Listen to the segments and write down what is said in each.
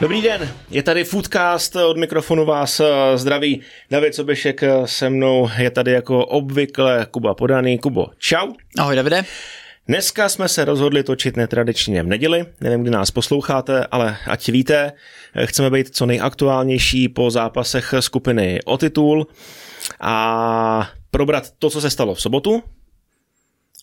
Dobrý den, je tady Foodcast, od mikrofonu vás eh, zdraví David Sobešek eh, se mnou, je tady jako obvykle Kuba Podaný. Kubo, čau. Ahoj Davide. Dneska jsme se rozhodli točit netradičně v neděli, nevím, kdy nás posloucháte, ale ať víte, eh, chceme být co nejaktuálnější po zápasech skupiny o titul a probrat to, co se stalo v sobotu,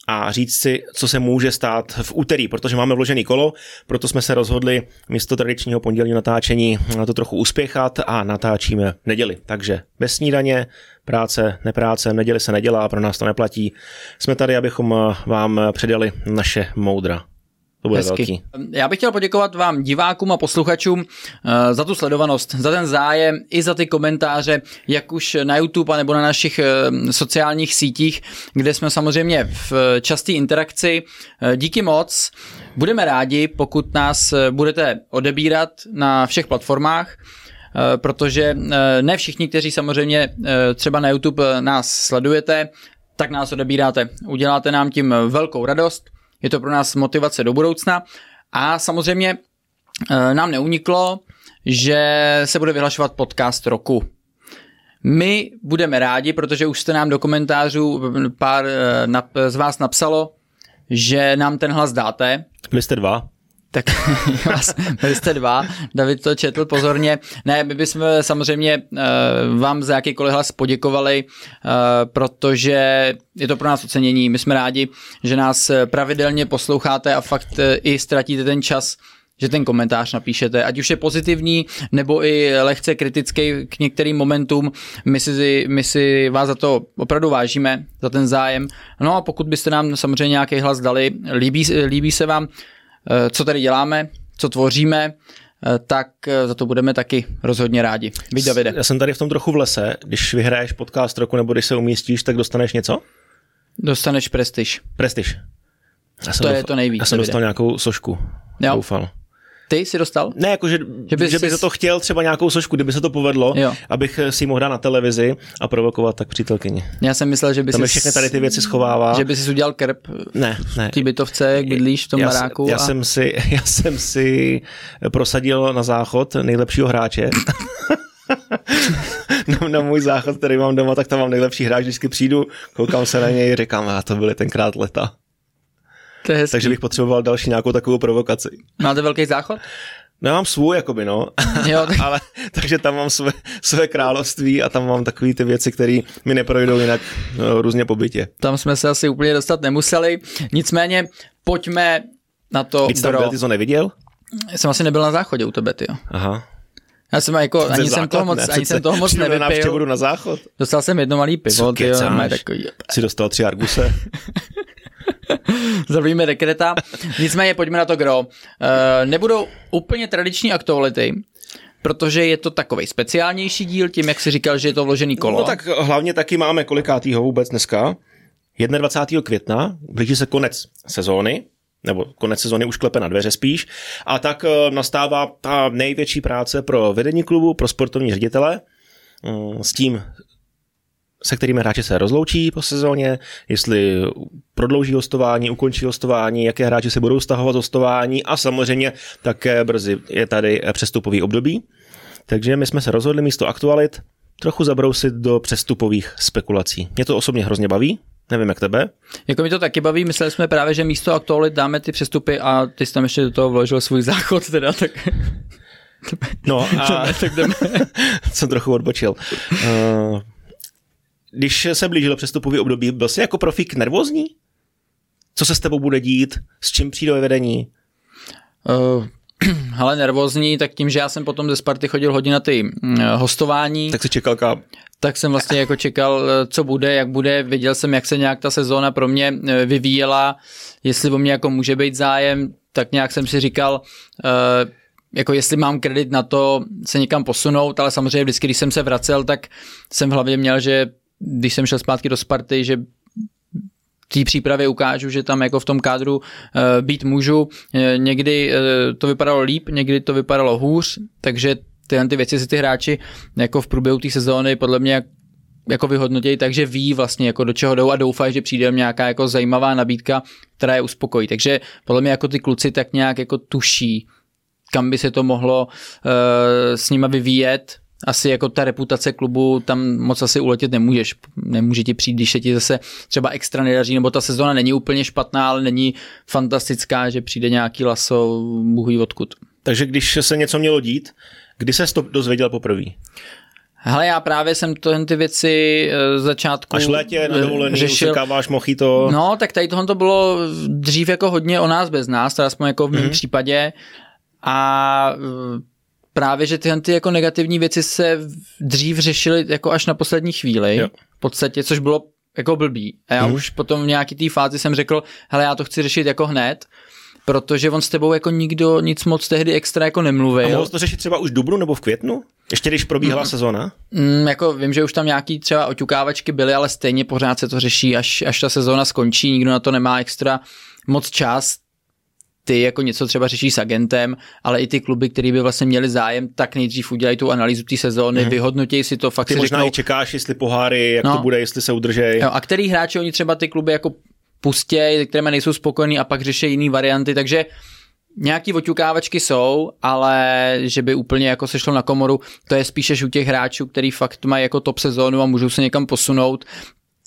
a říct si, co se může stát v úterý, protože máme vložený kolo, proto jsme se rozhodli místo tradičního pondělního natáčení na to trochu uspěchat a natáčíme neděli. Takže bez snídaně, práce, nepráce, neděli se nedělá, pro nás to neplatí. Jsme tady, abychom vám předali naše moudra. To bude Hezky. velký. Já bych chtěl poděkovat vám divákům a posluchačům uh, za tu sledovanost, za ten zájem i za ty komentáře, jak už na YouTube nebo na našich uh, sociálních sítích, kde jsme samozřejmě v časté interakci. Uh, díky moc. Budeme rádi, pokud nás budete odebírat na všech platformách, protože ne všichni, kteří samozřejmě třeba na YouTube nás sledujete, tak nás odebíráte. Uděláte nám tím velkou radost je to pro nás motivace do budoucna a samozřejmě eh, nám neuniklo, že se bude vyhlašovat podcast roku. My budeme rádi, protože už jste nám do komentářů pár eh, z vás napsalo, že nám ten hlas dáte. Byli jste dva tak byli jste dva, David to četl pozorně. Ne, my bychom samozřejmě uh, vám za jakýkoliv hlas poděkovali, uh, protože je to pro nás ocenění. My jsme rádi, že nás pravidelně posloucháte a fakt uh, i ztratíte ten čas že ten komentář napíšete, ať už je pozitivní nebo i lehce kritický k některým momentům. My si, my si vás za to opravdu vážíme, za ten zájem. No a pokud byste nám samozřejmě nějaký hlas dali, líbí, líbí se vám Eh, co tady děláme, co tvoříme, eh, tak eh, za to budeme taky rozhodně rádi. Víš, Davide. Já jsem tady v tom trochu v lese. Když vyhraješ podcast roku nebo když se umístíš, tak dostaneš něco? Dostaneš prestiž. Prestiž. Já to doufal, je to nejvíc. Já jsem dostal nějakou sošku. Jo. Doufal. Ty jsi dostal? Ne, jako že, že, bys, že by za to chtěl třeba nějakou sošku, kdyby se to povedlo, jo. abych si mohl dát na televizi a provokovat tak přítelkyni. Já jsem myslel, že by si všechny tady ty věci schovává. Že by si udělal krp ne, ne. v té bytovce, jak bydlíš v tom já, baráku. Já, a... jsem si, já jsem si prosadil na záchod nejlepšího hráče. na, na, můj záchod, který mám doma, tak tam mám nejlepší hráč, vždycky přijdu, koukám se na něj, říkám, a to byly tenkrát leta. To je Takže bych potřeboval další nějakou takovou provokaci. Máte velký záchod? No já mám svůj, jakoby, no. Jo, tak... Ale, takže tam mám své, své království a tam mám takové ty věci, které mi neprojdou jinak no, různě po bytě. Tam jsme se asi úplně dostat nemuseli. Nicméně pojďme na to. Víc tam byl, ty to neviděl? Já jsem asi nebyl na záchodě u tebe, ty jo. Aha. Já jsem jako, ani jsem toho moc, ne, ani jsem toho moc nevypil. budu na záchod. Dostal jsem jedno malý pivo, ty jo, takový. Jsi dostal tři arguse. Zavíme dekreta. Nicméně pojďme na to gro. Uh, nebudou úplně tradiční aktuality, protože je to takový speciálnější díl, tím, jak si říkal, že je to vložený kolo. No tak hlavně taky máme kolikátýho vůbec dneska. 21. května, blíží se konec sezóny, nebo konec sezóny už klepe na dveře spíš, a tak eh, nastává ta největší práce pro vedení klubu, pro sportovní ředitele, mm, s tím se kterými hráči se rozloučí po sezóně, jestli prodlouží hostování, ukončí hostování, jaké hráči se budou stahovat hostování a samozřejmě také brzy je tady přestupový období. Takže my jsme se rozhodli místo aktualit trochu zabrousit do přestupových spekulací. Mě to osobně hrozně baví, Nevím, jak tebe. Jako mi to taky baví, mysleli jsme právě, že místo aktualit dáme ty přestupy a ty jsi tam ještě do toho vložil svůj záchod, teda tak... No a tak jdeme. jsem trochu odbočil. Uh, když se blížilo přestupový období, byl jsi jako profík nervózní? Co se s tebou bude dít? S čím přijde vedení? Uh, ale nervózní, tak tím, že já jsem potom ze Sparty chodil hodně na ty uh, hostování. Tak jsi čekal kam? Tak jsem vlastně jako čekal, eh, co bude, jak bude. Věděl jsem, jak se nějak ta sezóna pro mě eh, vyvíjela, jestli o mě jako může být zájem, tak nějak jsem si říkal, uh, jako jestli mám kredit na to se někam posunout, ale samozřejmě vždycky, když jsem se vracel, tak jsem v hlavě měl, že když jsem šel zpátky do Sparty, že té přípravě ukážu, že tam jako v tom kádru uh, být můžu. Uh, někdy uh, to vypadalo líp, někdy to vypadalo hůř, takže tyhle ty věci si ty hráči jako v průběhu té sezóny podle mě jako vyhodnotějí, takže ví vlastně jako do čeho jdou a doufají, že přijde nějaká jako zajímavá nabídka, která je uspokojí. Takže podle mě jako ty kluci tak nějak jako tuší, kam by se to mohlo uh, s nima vyvíjet, asi jako ta reputace klubu tam moc asi uletět nemůžeš. Nemůže ti přijít, když se ti zase třeba extra nedaří, nebo ta sezona není úplně špatná, ale není fantastická, že přijde nějaký laso, bůh ví odkud. Takže když se něco mělo dít, kdy se to dozvěděl poprvé? Hele, já právě jsem to, ty věci z eh, začátku Až létě na dovolený, řešil. usekáváš to. No, tak tady tohle to bylo dřív jako hodně o nás bez nás, teda aspoň jako v mém mm-hmm. případě. A eh, právě, že tyhle ty jako negativní věci se dřív řešily jako až na poslední chvíli, jo. v podstatě, což bylo jako blbý. A já mm. už potom v nějaký té fázi jsem řekl, hele, já to chci řešit jako hned, protože on s tebou jako nikdo nic moc tehdy extra jako nemluvil. A mohl to řešit třeba už v dubnu nebo v květnu? Ještě když probíhala mm. sezona? Mm, jako vím, že už tam nějaký třeba oťukávačky byly, ale stejně pořád se to řeší, až, až ta sezona skončí, nikdo na to nemá extra moc čas, ty jako něco třeba řeší s agentem, ale i ty kluby, které by vlastně měli zájem, tak nejdřív udělají tu analýzu té sezóny, mm. vyhodnotí si to, fakt ty si možná řeknou, i čekáš, jestli poháry, jak no, to bude, jestli se udržej. Jo, a který hráči oni třeba ty kluby jako pustějí, které nejsou spokojení a pak řeší jiné varianty, takže Nějaký oťukávačky jsou, ale že by úplně jako se šlo na komoru, to je spíše u těch hráčů, který fakt mají jako top sezónu a můžou se někam posunout,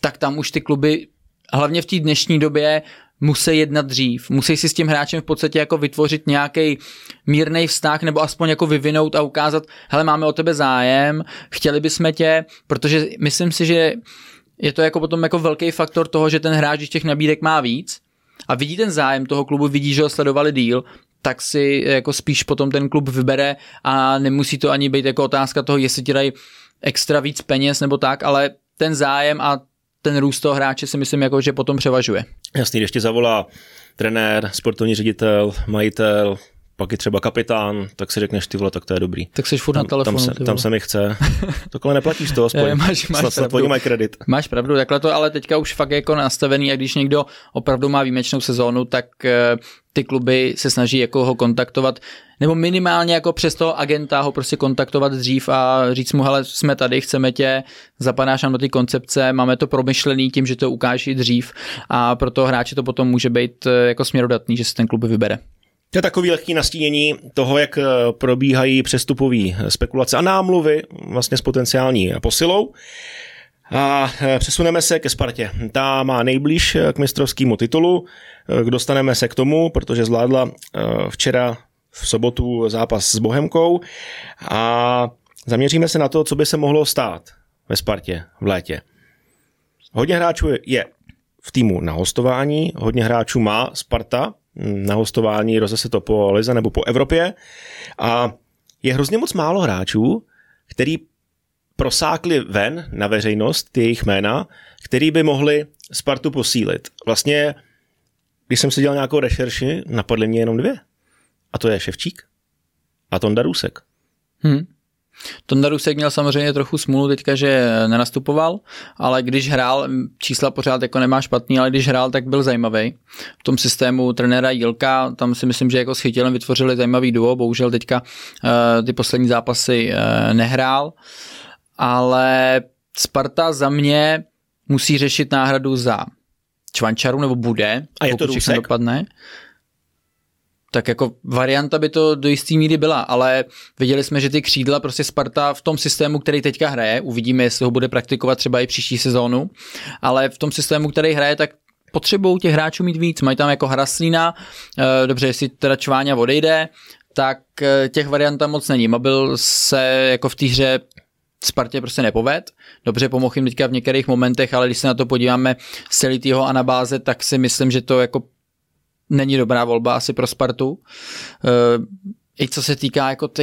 tak tam už ty kluby, hlavně v té dnešní době, musí jednat dřív. Musí si s tím hráčem v podstatě jako vytvořit nějaký mírný vztah nebo aspoň jako vyvinout a ukázat, hele, máme o tebe zájem, chtěli bychom tě, protože myslím si, že je to jako potom jako velký faktor toho, že ten hráč, když těch nabídek má víc a vidí ten zájem toho klubu, vidí, že ho sledovali díl, tak si jako spíš potom ten klub vybere a nemusí to ani být jako otázka toho, jestli ti dají extra víc peněz nebo tak, ale ten zájem a ten růst toho hráče si myslím, jako, že potom převažuje. Jasný, ještě zavolá trenér, sportovní ředitel, majitel, pak je třeba kapitán, tak si řekneš, ty vole, tak to je dobrý. Tak jsi furt tam, na telefonu. Tam se, tam se mi chce. Takhle neplatíš to aspoň. Je, máš, máš Snad pravdu. mají kredit. Máš pravdu, takhle to ale teďka už fakt je jako nastavený a když někdo opravdu má výjimečnou sezónu, tak eh, ty kluby se snaží jako ho kontaktovat, nebo minimálně jako přes toho agenta ho prostě kontaktovat dřív a říct mu, hele, jsme tady, chceme tě, zapadáš nám do ty koncepce, máme to promyšlený tím, že to ukáží dřív a pro toho hráče to potom může být eh, jako směrodatný, že se ten klub vybere. To je takový lehký nastínění toho, jak eh, probíhají přestupové spekulace a námluvy vlastně s potenciální posilou. A eh, přesuneme se ke Spartě. Ta má nejblíž eh, k mistrovskému titulu. Dostaneme se k tomu, protože zvládla včera v sobotu zápas s Bohemkou a zaměříme se na to, co by se mohlo stát ve Spartě v létě. Hodně hráčů je v týmu na hostování, hodně hráčů má Sparta na hostování, rozese to po Lize nebo po Evropě a je hrozně moc málo hráčů, který prosákli ven na veřejnost ty jejich jména, který by mohli Spartu posílit. Vlastně, když jsem si dělal nějakou rešerši, napadly mě jenom dvě. A to je Ševčík a Tonda Rusek. Hmm. Tonda Rusek měl samozřejmě trochu smůlu teďka, že nenastupoval, ale když hrál, čísla pořád jako nemá špatný, ale když hrál, tak byl zajímavý. V tom systému trenéra Jilka, tam si myslím, že jako s Chytilem vytvořili zajímavý duo, bohužel teďka uh, ty poslední zápasy uh, nehrál, ale Sparta za mě musí řešit náhradu za Čvančaru, nebo bude, a je to všechno dopadne tak jako varianta by to do jisté míry byla, ale viděli jsme, že ty křídla prostě Sparta v tom systému, který teďka hraje, uvidíme, jestli ho bude praktikovat třeba i příští sezónu, ale v tom systému, který hraje, tak potřebují těch hráčů mít víc. Mají tam jako Haraslína, eh, dobře, jestli teda Čváňa odejde, tak eh, těch variant tam moc není. Mobil se jako v té hře Spartě prostě nepoved. Dobře, pomohl jim teďka v některých momentech, ale když se na to podíváme z celý týho anabáze, tak si myslím, že to jako není dobrá volba asi pro Spartu. Eh, I co se týká jako té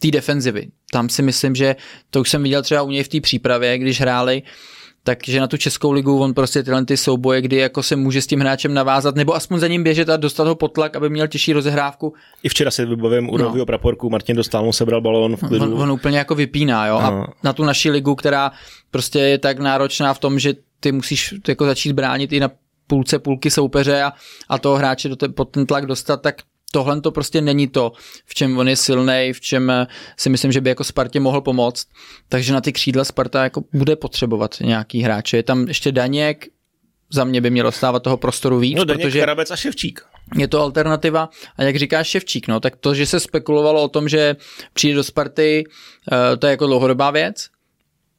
tý defenzivy. Tam si myslím, že to už jsem viděl třeba u něj v té přípravě, když hráli, takže na tu Českou ligu on prostě tyhle ty souboje, kdy jako se může s tím hráčem navázat, nebo aspoň za ním běžet a dostat ho pod tlak, aby měl těžší rozehrávku. I včera si vybavím u no. praporku, Martin dostal mu sebral balón v klidu. On, on úplně jako vypíná, jo. A no. na tu naši ligu, která prostě je tak náročná v tom, že ty musíš jako začít bránit i na půlce půlky soupeře a, a toho hráče do te, pod ten tlak dostat, tak tohle to prostě není to, v čem on je silný, v čem eh, si myslím, že by jako Spartě mohl pomoct. Takže na ty křídla Sparta jako bude potřebovat nějaký hráče. Je tam ještě Daněk, za mě by mělo stávat toho prostoru víc, No, protože Karabec a Ševčík. je to alternativa. A jak říká Ševčík, no, tak to, že se spekulovalo o tom, že přijde do Sparty, uh, to je jako dlouhodobá věc.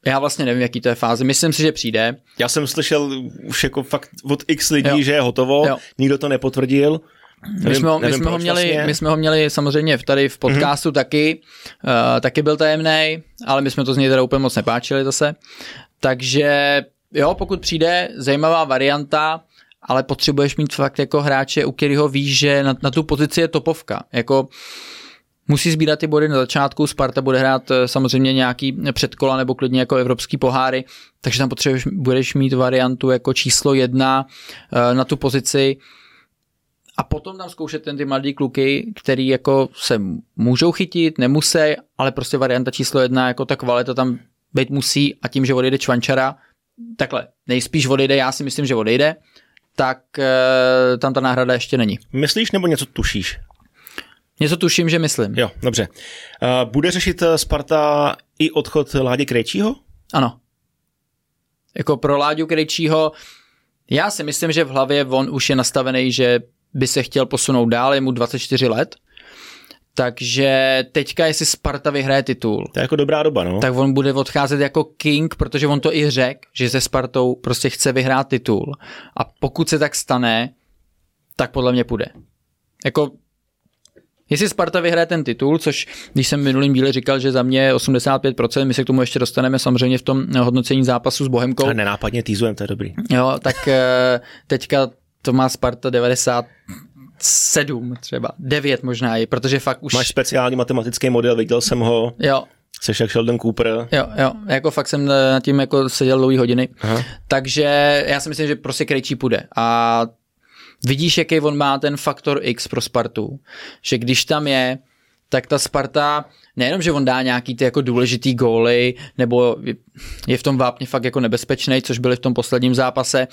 Já vlastně nevím, jaký to je fáze. Myslím si, že přijde. Já jsem slyšel už jako fakt od x lidí, Jo. že je hotovo, Jo. nikdo to nepotvrdil. My jsme, ho, my, nevím jsme ho měli, vlastně. my jsme ho měli samozřejmě v- tady v podcastu mm-hmm. taky, uh, taky byl tajemný, ale my jsme to z něj teda úplně moc nepáčili zase. Takže jo, pokud přijde zajímavá varianta, ale potřebuješ mít fakt jako hráče, u kterého víš, že na, na tu pozici je topovka. Jako musí sbírat ty body na začátku, Sparta bude hrát eh, samozřejmě nějaký předkola nebo klidně jako evropský poháry, takže tam potřebuješ, budeš mít variantu jako číslo jedna eh, na tu pozici, a potom tam zkoušet ten ty mladý kluky, který jako se můžou chytit, nemusí, ale prostě varianta číslo jedna, jako ta kvalita tam být musí a tím, že odejde Čvančara, takhle, nejspíš odejde, já si myslím, že odejde, tak e, tam ta náhrada ještě není. Myslíš nebo něco tušíš? Něco tuším, že myslím. Jo, dobře. Uh, bude řešit eh, Sparta i odchod Ládě Krejčího? Ano. Jako pro Láďu Krejčího, já si myslím, že v hlavě on už je nastavený, že by se chtěl posunout dál, je mu 24 let, takže teďka, jestli Sparta vyhraje titul, To je jako dobrá doba, no. tak on bude odcházet jako king, protože on to i řekl, že se Spartou prostě chce vyhrát titul. A pokud se tak stane, tak podle mě půjde. Jako, jestli Sparta vyhraje ten titul, což když jsem v minulým díle říkal, že za mě je 85%, my se k tomu ještě dostaneme samozřejmě v tom hodnocení zápasu s Bohemkou, A nenápadně týzujem, to je dobrý. jo, tak eh, teďka to má Sparta 97 třeba, 9 možná i, protože fakt už... Máš speciální matematický model, viděl jsem ho, Jo, jsi jak Sheldon Cooper. Jo, jo, jako fakt jsem nad tím jako seděl dlouhý hodiny. Aha. Takže já si myslím, že prostě Krejčí půjde. A vidíš, jaký on má ten faktor X pro Spartu, že když tam je, tak ta Sparta, nejenom, že on dá nějaký ty jako důležitý góly, nebo je- v tom vápně fakt jako nebezpečný, což byly v tom posledním zápase,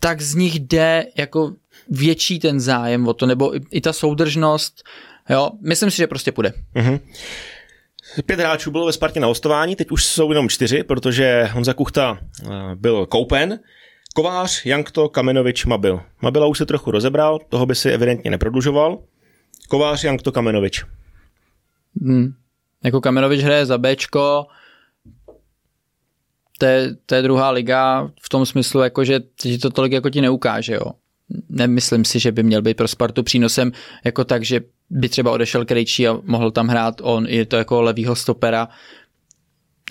tak z nich jde jako větší ten zájem o to, nebo i, i ta soudržnost, jo, myslím si, že prostě půjde. Pět hráčů bylo ve Spartě na hostování, teď už jsou jenom čtyři, protože Honza Kuchta eh, byl koupen. Kovář, Jankto, Kamenovič, Mabil. Mabila už se trochu rozebral, toho by si evidentně neprodlužoval. Kovář, Jankto, Kamenovič. Hmm. Jako Kamenovič hraje za Bčko, to je, to je druhá liga v tom smyslu, jako že ti to tolik jako ti neukáže, jo. Nemyslím si, že by měl být pro Spartu přínosem jako tak, že by třeba odešel Krejčí a mohl tam hrát on, je to jako levýho stopera.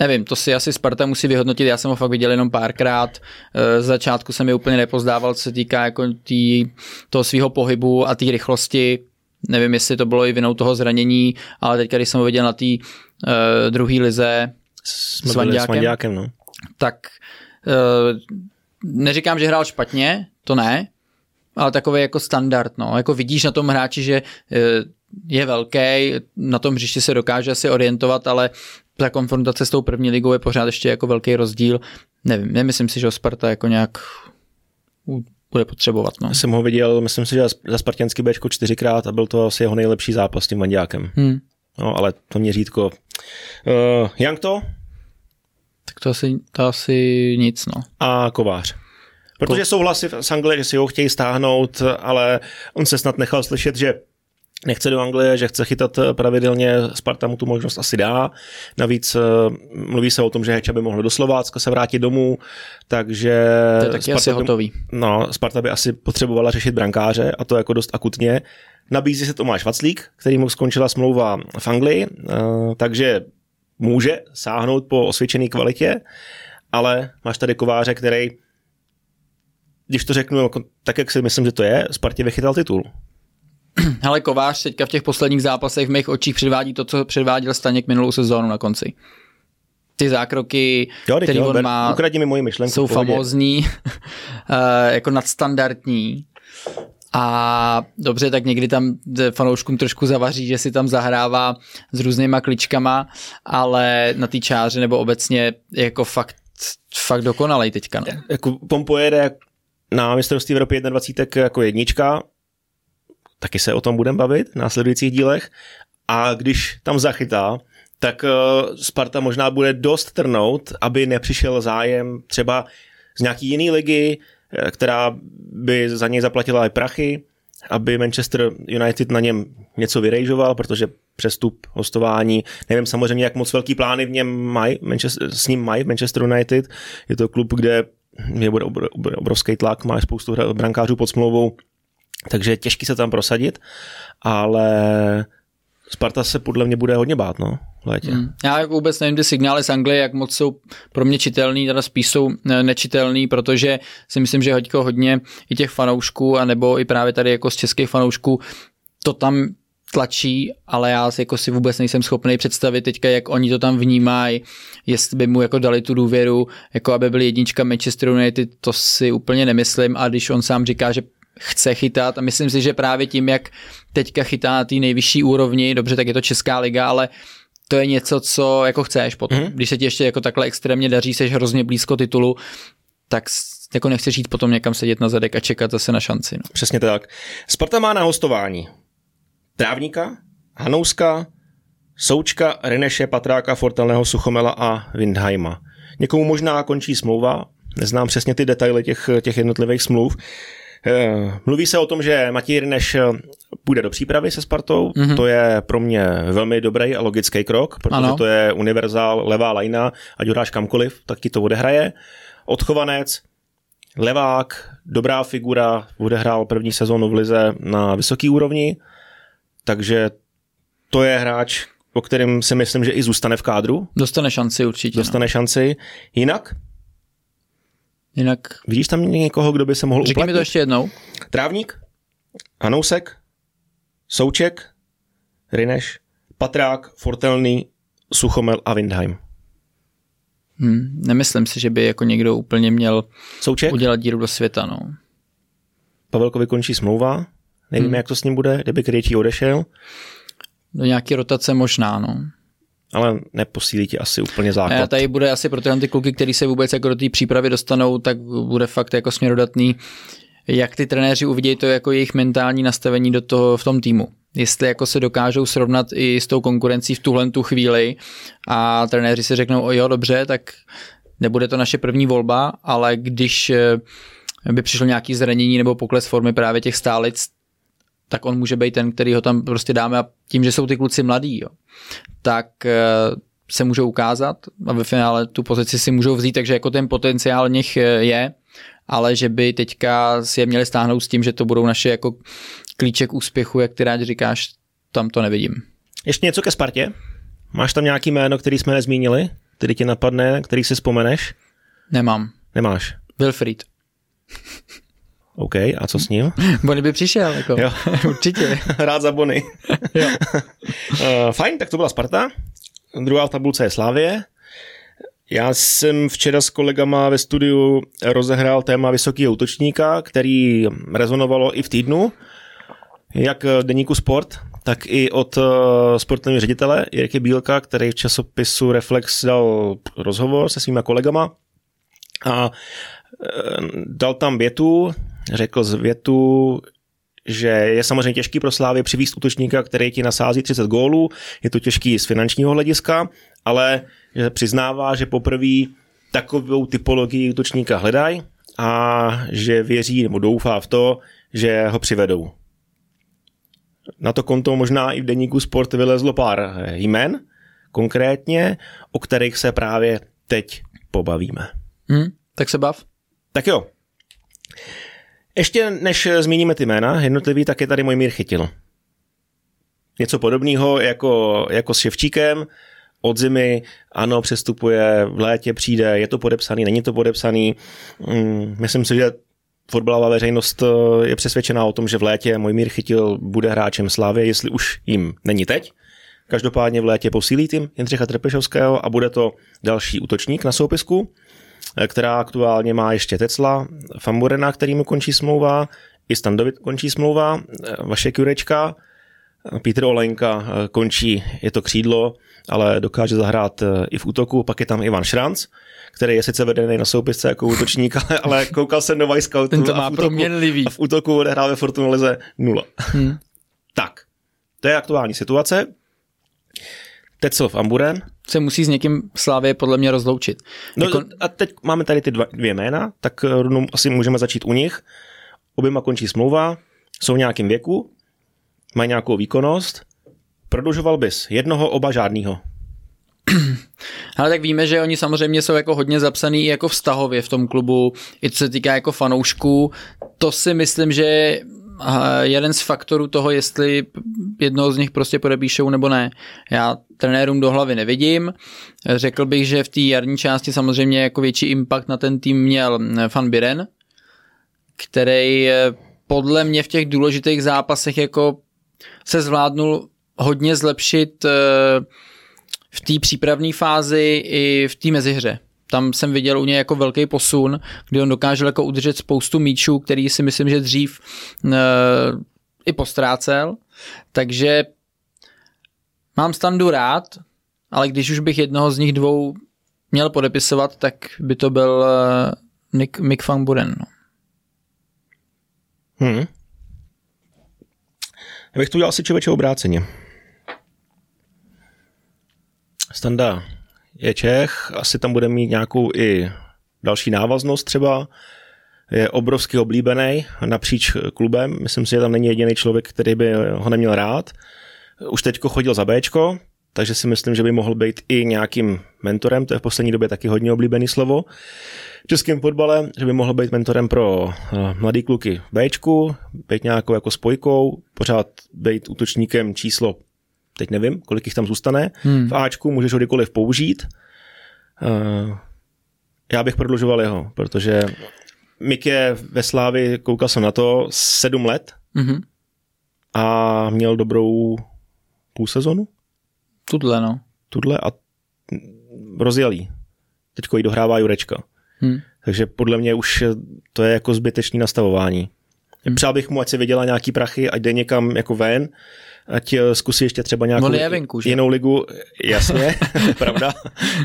Nevím, to si asi Sparta musí vyhodnotit, já jsem ho fakt viděl jenom párkrát, Eh, z začátku jsem je úplně nepozdával, co se týká jako tý, toho svého pohybu a té rychlosti, nevím, jestli to bylo i vinou toho zranění, ale teď, když jsem ho viděl na té uh, druhé lize, S? S Vanďákem no. tak uh, neříkám, že hrál špatně, to ne, ale takový jako standard, no. Jako vidíš na tom hráči, že uh, je velký, na tom hřišti se dokáže asi orientovat, ale ta konfrontace s tou první ligou je pořád ještě jako velký rozdíl. Nevím, nemyslím si, že ho Sparta jako nějak bude potřebovat, no. Já jsem ho viděl, myslím si, že za Spartianský Bčko čtyřikrát a byl to asi jeho nejlepší zápas s tím Vanďákem. Hmm. No, ale to měřítko. Uh, Jankto Tak to asi, to asi nic, no. a Kovář. Protože souhlasí s Anglie, že si ho chtějí stáhnout, ale on se snad nechal slyšet, že nechce do Anglie, že chce chytat pravidelně, Sparta mu tu možnost asi dá. Navíc eh, mluví se o tom, že Heča by mohl do Slovácka se vrátit domů, takže... To je taky asi by, hotový. No, Sparta by asi potřebovala řešit brankáře a to jako dost akutně. Nabízí se Tomáš Vaclík, který mu skončila smlouva v Anglii, eh, takže může sáhnout po osvědčené kvalitě, ale máš tady kováře, který, když to řeknu jako, tak, jak si myslím, že to je, Spartě vychytal titul. Hele, Kovář teďka v těch posledních zápasech v mých očích předvádí to, co předváděl Staněk minulou sezónu na konci. Ty zákroky, Jo, který jo, on ber, má, mi moji myšlenku. jsou famózní, eh, jako nadstandardní. A dobře, tak někdy tam fanouškům trošku zavaří, že si tam zahrává s různýma kličkama, ale na té čáře nebo obecně jako fakt, fakt dokonalej teďka. No. Jako Pom pojede na mistrovství Evropy 21 jako jednička, taky se o tom budeme bavit v následujících dílech. A když tam zachytá, tak uh, Sparta možná bude dost trnout, aby nepřišel zájem třeba z nějaký jiný ligy, eh, která by za něj zaplatila i prachy, aby Manchester United na něm něco vyrejžoval, protože přestup, hostování, nevím samozřejmě, jak moc velký plány v něm mají, Manchester, s ním mají Manchester United. Je to klub, kde je bude obrovský tlak, má spoustu brankářů pod smlouvou, takže je těžký se tam prosadit, ale Sparta se podle mě bude hodně bát, no, v létě. Hmm. Já jako vůbec nevím ty signály z Anglie, jak moc jsou pro mě čitelný, teda spíš jsou nečitelný, protože si myslím, že hoďko hodně i těch fanoušků, anebo i právě tady jako z českých fanoušků, to tam tlačí, ale já si, jako si vůbec nejsem schopný představit teďka, jak oni to tam vnímají, jestli by mu jako dali tu důvěru, jako aby byl jednička Manchester United, to si úplně nemyslím a když on sám říká, že chce chytat a myslím si, že právě tím, jak teďka chytá na té nejvyšší úrovni, dobře, tak je to Česká liga, ale to je něco, co jako chceš potom. Mm-hmm. Když se ti ještě jako takhle extrémně daří, jsi hrozně blízko titulu, tak jako nechceš jít potom někam sedět na zadek a čekat zase na šanci. No. Přesně tak. Sparta má na hostování Trávníka, Hanouska, Součka, Reneše, Patráka, Fortelného, Suchomela a Windheima. Někomu možná končí smlouva, neznám přesně ty detaily těch, těch jednotlivých smluv. Eh, mluví se o tom, že Matěj Rineš eh, půjde do přípravy se Spartou. Mm-hmm. To je pro mě velmi dobrý a logický krok, protože ano. to je univerzál, levá lajna, ať hráš kamkoliv, tak ti to odehraje. Odchovanec, levák, dobrá figura, odehrál první sezónu v Lize na vysoký úrovni, takže to je hráč, o kterém si myslím, že i zůstane v kádru. Dostane šanci určitě. Dostane no. šanci. Jinak? Jinak... Vidíš tam někoho, kdo by se mohl Řekni mi to ještě jednou. Trávník, Hanousek, Souček, Rineš, Patrák, Fortelný, Suchomel a Windheim. Hmm, nemyslím si, že by jako někdo úplně měl Souček? udělat díru do světa. No. Pavelkovi končí smlouva, nevíme, hmm. jak to s ním bude, kdyby Krejčí odešel. Do nějaké rotace možná, no. Ale neposílí ti asi úplně základ. A tady bude asi pro ty kluky, kteří se vůbec jako do té přípravy dostanou, tak bude fakt jako směrodatný, jak ty trenéři uvidějí to jako jejich mentální nastavení do toho v tom týmu. Jestli jako se dokážou srovnat i s tou konkurencí v tuhle tu chvíli a trenéři si řeknou, o jo, dobře, tak nebude to naše první volba, ale když eh, by přišlo nějaký zranění nebo pokles formy právě těch stálic, tak on může být ten, který ho tam prostě dáme a tím, že jsou ty kluci mladí, jo, tak eh, se můžou ukázat a ve finále tu pozici si můžou vzít, takže jako ten potenciál nich eh, je, ale že by teďka si je měli stáhnout s tím, že to budou naše jako klíček úspěchu, jak ty rád říkáš, tam to nevidím. Ještě něco ke Spartě? Máš tam nějaký jméno, který jsme nezmínili, který ti napadne, který si vzpomeneš? Nemám. Nemáš? Wilfried. OK, a co s ním? Bony by přišel, jako. Jo. Určitě. Rád za Bony. jo. uh, fajn, tak to byla Sparta. Druhá v tabulce je Slávě. Já jsem včera s kolegama ve studiu rozehrál téma vysokého útočníka, který rezonovalo i v týdnu, jak deníku Sport, tak i od uh, sportovního ředitele Jirky Bílka, který v časopisu Reflex dal rozhovor se svýma kolegama a dal tam větu, řekl z větu, že je samozřejmě těžký pro Slávě přivízt útočníka, který ti nasází 30 gólů, je to těžký z finančního hlediska, ale že přiznává, že poprvé takovou typologii útočníka hledají a že věří nebo doufá v to, že ho přivedou. Na to konto možná i v deníku Sport vylezlo pár jmen, konkrétně, o kterých se právě teď pobavíme. Hmm, tak se bav. Tak jo. Ještě než zmíníme ty jména jednotlivý, tak je tady můj mír chytil. Něco podobného jako, jako s Ševčíkem, od zimy, ano, přestupuje, v létě přijde, je to podepsaný, není to podepsaný. Mm, myslím si, že fotbalová veřejnost eh, je přesvědčená o tom, že v létě mír Chytil bude hráčem Slávy, jestli už jim není teď. Každopádně v létě posílí tým Jindřicha Trpešovského a bude to další útočník na soupisku. Eh, která aktuálně má ještě Tecla, Famburena, který mu končí smlouva, i Standovit končí smlouva, eh, vaše Kurečka, Petr Olenka eh, končí, je to křídlo, ale dokáže zahrát i v útoku, pak je tam Ivan Šranc, který je sice vedený na soupisce jako útočník, ale, ale koukal jsem do Vajskautu Ten to má a v, útoku, a v útoku odehrál ve Fortuna Lize nula. Hmm. tak, to je aktuální situace. Tecel v Amburen. Se musí s někým Slávě podle mě rozloučit. No jako... a teď máme tady ty dva, dvě jména, tak rovnou asi můžeme začít u nich. Oběma končí smlouva, jsou v nějakém věku, mají nějakou výkonnost. Prodlužoval bys jednoho, oba žádnýho. Ale tak víme, že oni samozřejmě jsou jako hodně zapsaný jako vztahově v tom klubu, i co se týká jako fanoušků. To si myslím, že jeden z faktorů toho, jestli jednoho z nich prostě podepíšou nebo ne. Já trenérům do hlavy nevidím. Řekl bych, že v té jarní části samozřejmě jako větší impact na ten tým měl Van Biren, který podle mě v těch důležitých zápasech jako se zvládnul hodně zlepšit eh, v té přípravné fázi i v té mezihře. Tam jsem viděl u něj jako velký posun, kdy on dokáže jako udržet spoustu míčů, který si myslím, že dřív e, i postrácel. Takže mám standu rád, ale když už bych jednoho z nich dvou měl podepisovat, tak by to byl Nick, Mick van Buren. No. Hmm. Já bych to udělal asi člověče obráceně. Standa je Čech, asi tam bude mít nějakou i další návaznost třeba. Je obrovsky oblíbený napříč klubem. Myslím si, že tam není jediný člověk, který by ho neměl rád. Už teďko chodil za Bčko, takže si myslím, že by mohl být i nějakým mentorem, to je v poslední době taky hodně oblíbený slovo. V českém fotbale, že by mohl být mentorem pro eh, mladý kluky Bčku, být nějakou jako spojkou, pořád být útočníkem číslo teď nevím, kolik jich tam zůstane. Hmm. V Ačku můžeš ho kdykoliv použít. Uh, já bych prodlužoval jeho, protože Mik je ve Slávi, koukal jsem na to, sedm let mm-hmm. a měl dobrou půl sezonu. Tudle, no. Tudle a rozjelí. Teďko ji dohrává Jurečka. Hmm. Takže podle mě už to je jako zbytečný nastavování. Hmm. Přál bych mu, ať si vydělá nějaký prachy, ať jde někam jako ven, ať eh, zkusí ještě třeba nějakou On je venku, že? jinou ligu. Jasně, pravda,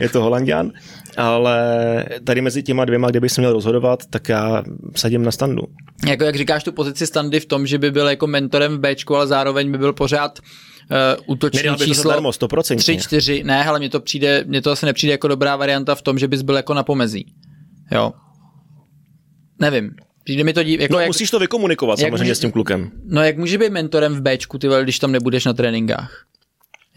je to Holandian, ale tady mezi těma dvěma, kdybych se měl rozhodovat, tak já sadím na standu. Jako jak říkáš tu pozici standy v tom, že by byl jako mentorem v Bčku, ale zároveň by byl pořád uh, útočný Nedal by číslo zadarmo, 100%. 3, 4, ne, ale mně to přijde, mně to asi nepřijde jako dobrá varianta v tom, že bys byl jako na pomezí. Jo. Nevím. Přijde mi to dív, jako no, jak, musíš to vykomunikovat samozřejmě může, s tím klukem. No jak může být mentorem v Bčku, ty když tam nebudeš na tréninkách?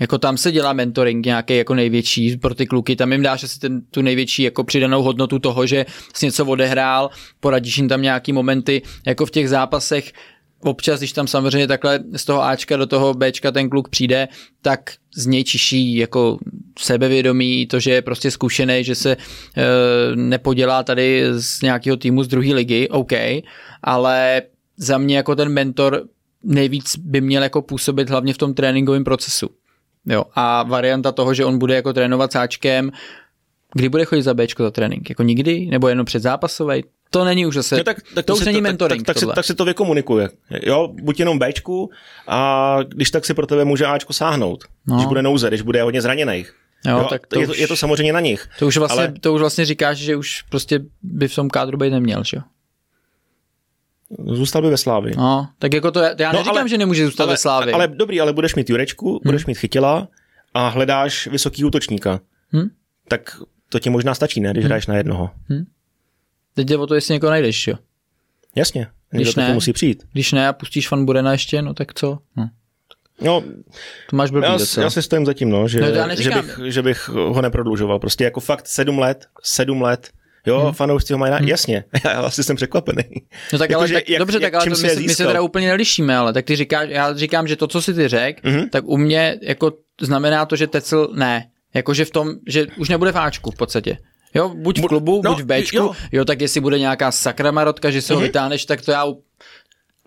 Jako tam se dělá mentoring nějaký jako největší pro ty kluky, tam jim dáš asi ten, tu největší jako přidanou hodnotu toho, že jsi něco odehrál, poradíš jim tam nějaký momenty, jako v těch zápasech, občas, když tam samozřejmě takhle z toho Ačka do toho Bčka ten kluk přijde, tak z něj čiší jako sebevědomí, to, že je prostě zkušený, že se e, nepodělá tady z nějakého týmu z druhé ligy, OK, ale za mě jako ten mentor nejvíc by měl jako působit hlavně v tom tréninkovém procesu. Jo, a varianta toho, že on bude jako trénovat sáčkem, kdy bude chodit za Bčko za trénink? Jako nikdy? Nebo jenom před zápasový? To není už zase, no, tak, tak to, to už není to, mentoring. Tak, tak, tak, se, tak se to vykomunikuje. Jo, buď jenom Bčku a když tak si pro tebe může Ačko sáhnout. No. Když bude nouze, když bude hodně zraněných. Jo, jo, tak to je, už, to, je to samozřejmě na nich. To už vlastně, ale... to už vlastně říkáš, že už prostě by v tom kádru být neměl, že jo? Zůstal by ve Slávi. No, tak jako to, já no, neříkám, ale, že nemůže zůstat ale, ve Slávi. Ale dobrý, ale budeš mít Jurečku, hmm. budeš mít Chytila a hledáš vysoký útočníka. Hmm? Tak to ti možná stačí, ne, když hmm. hraješ na jednoho. Hmm. Teď jde o to, jestli někoho najdeš, jo? Jasně, když ne, to musí přijít. Když ne a pustíš fan Burena ještě, no tak co? No. No, to máš blbý já, já si stojím za tím, no, že, no, že, bych, že bych ho neprodlužoval. Prostě jako fakt sedm let, sedm let, Jo, hmm. fanoušci ho mají na... Hmm. Jasně, já vlastně jsem překvapený. No tak jako, ale, tak, jak, dobře, tak ale to my, my se teda úplně nelišíme, ale tak ty říkáš, já říkám, že to, co si ty řek, hmm. tak u mě jako znamená to, že Tecel ne. Jakože v tom, že už nebude fáčku v podstatě. Jo, buď v klubu, no, buď v Bčku, jo. jo, tak jestli bude nějaká sakra marotka, že se ho mm-hmm. vytáhneš, tak to já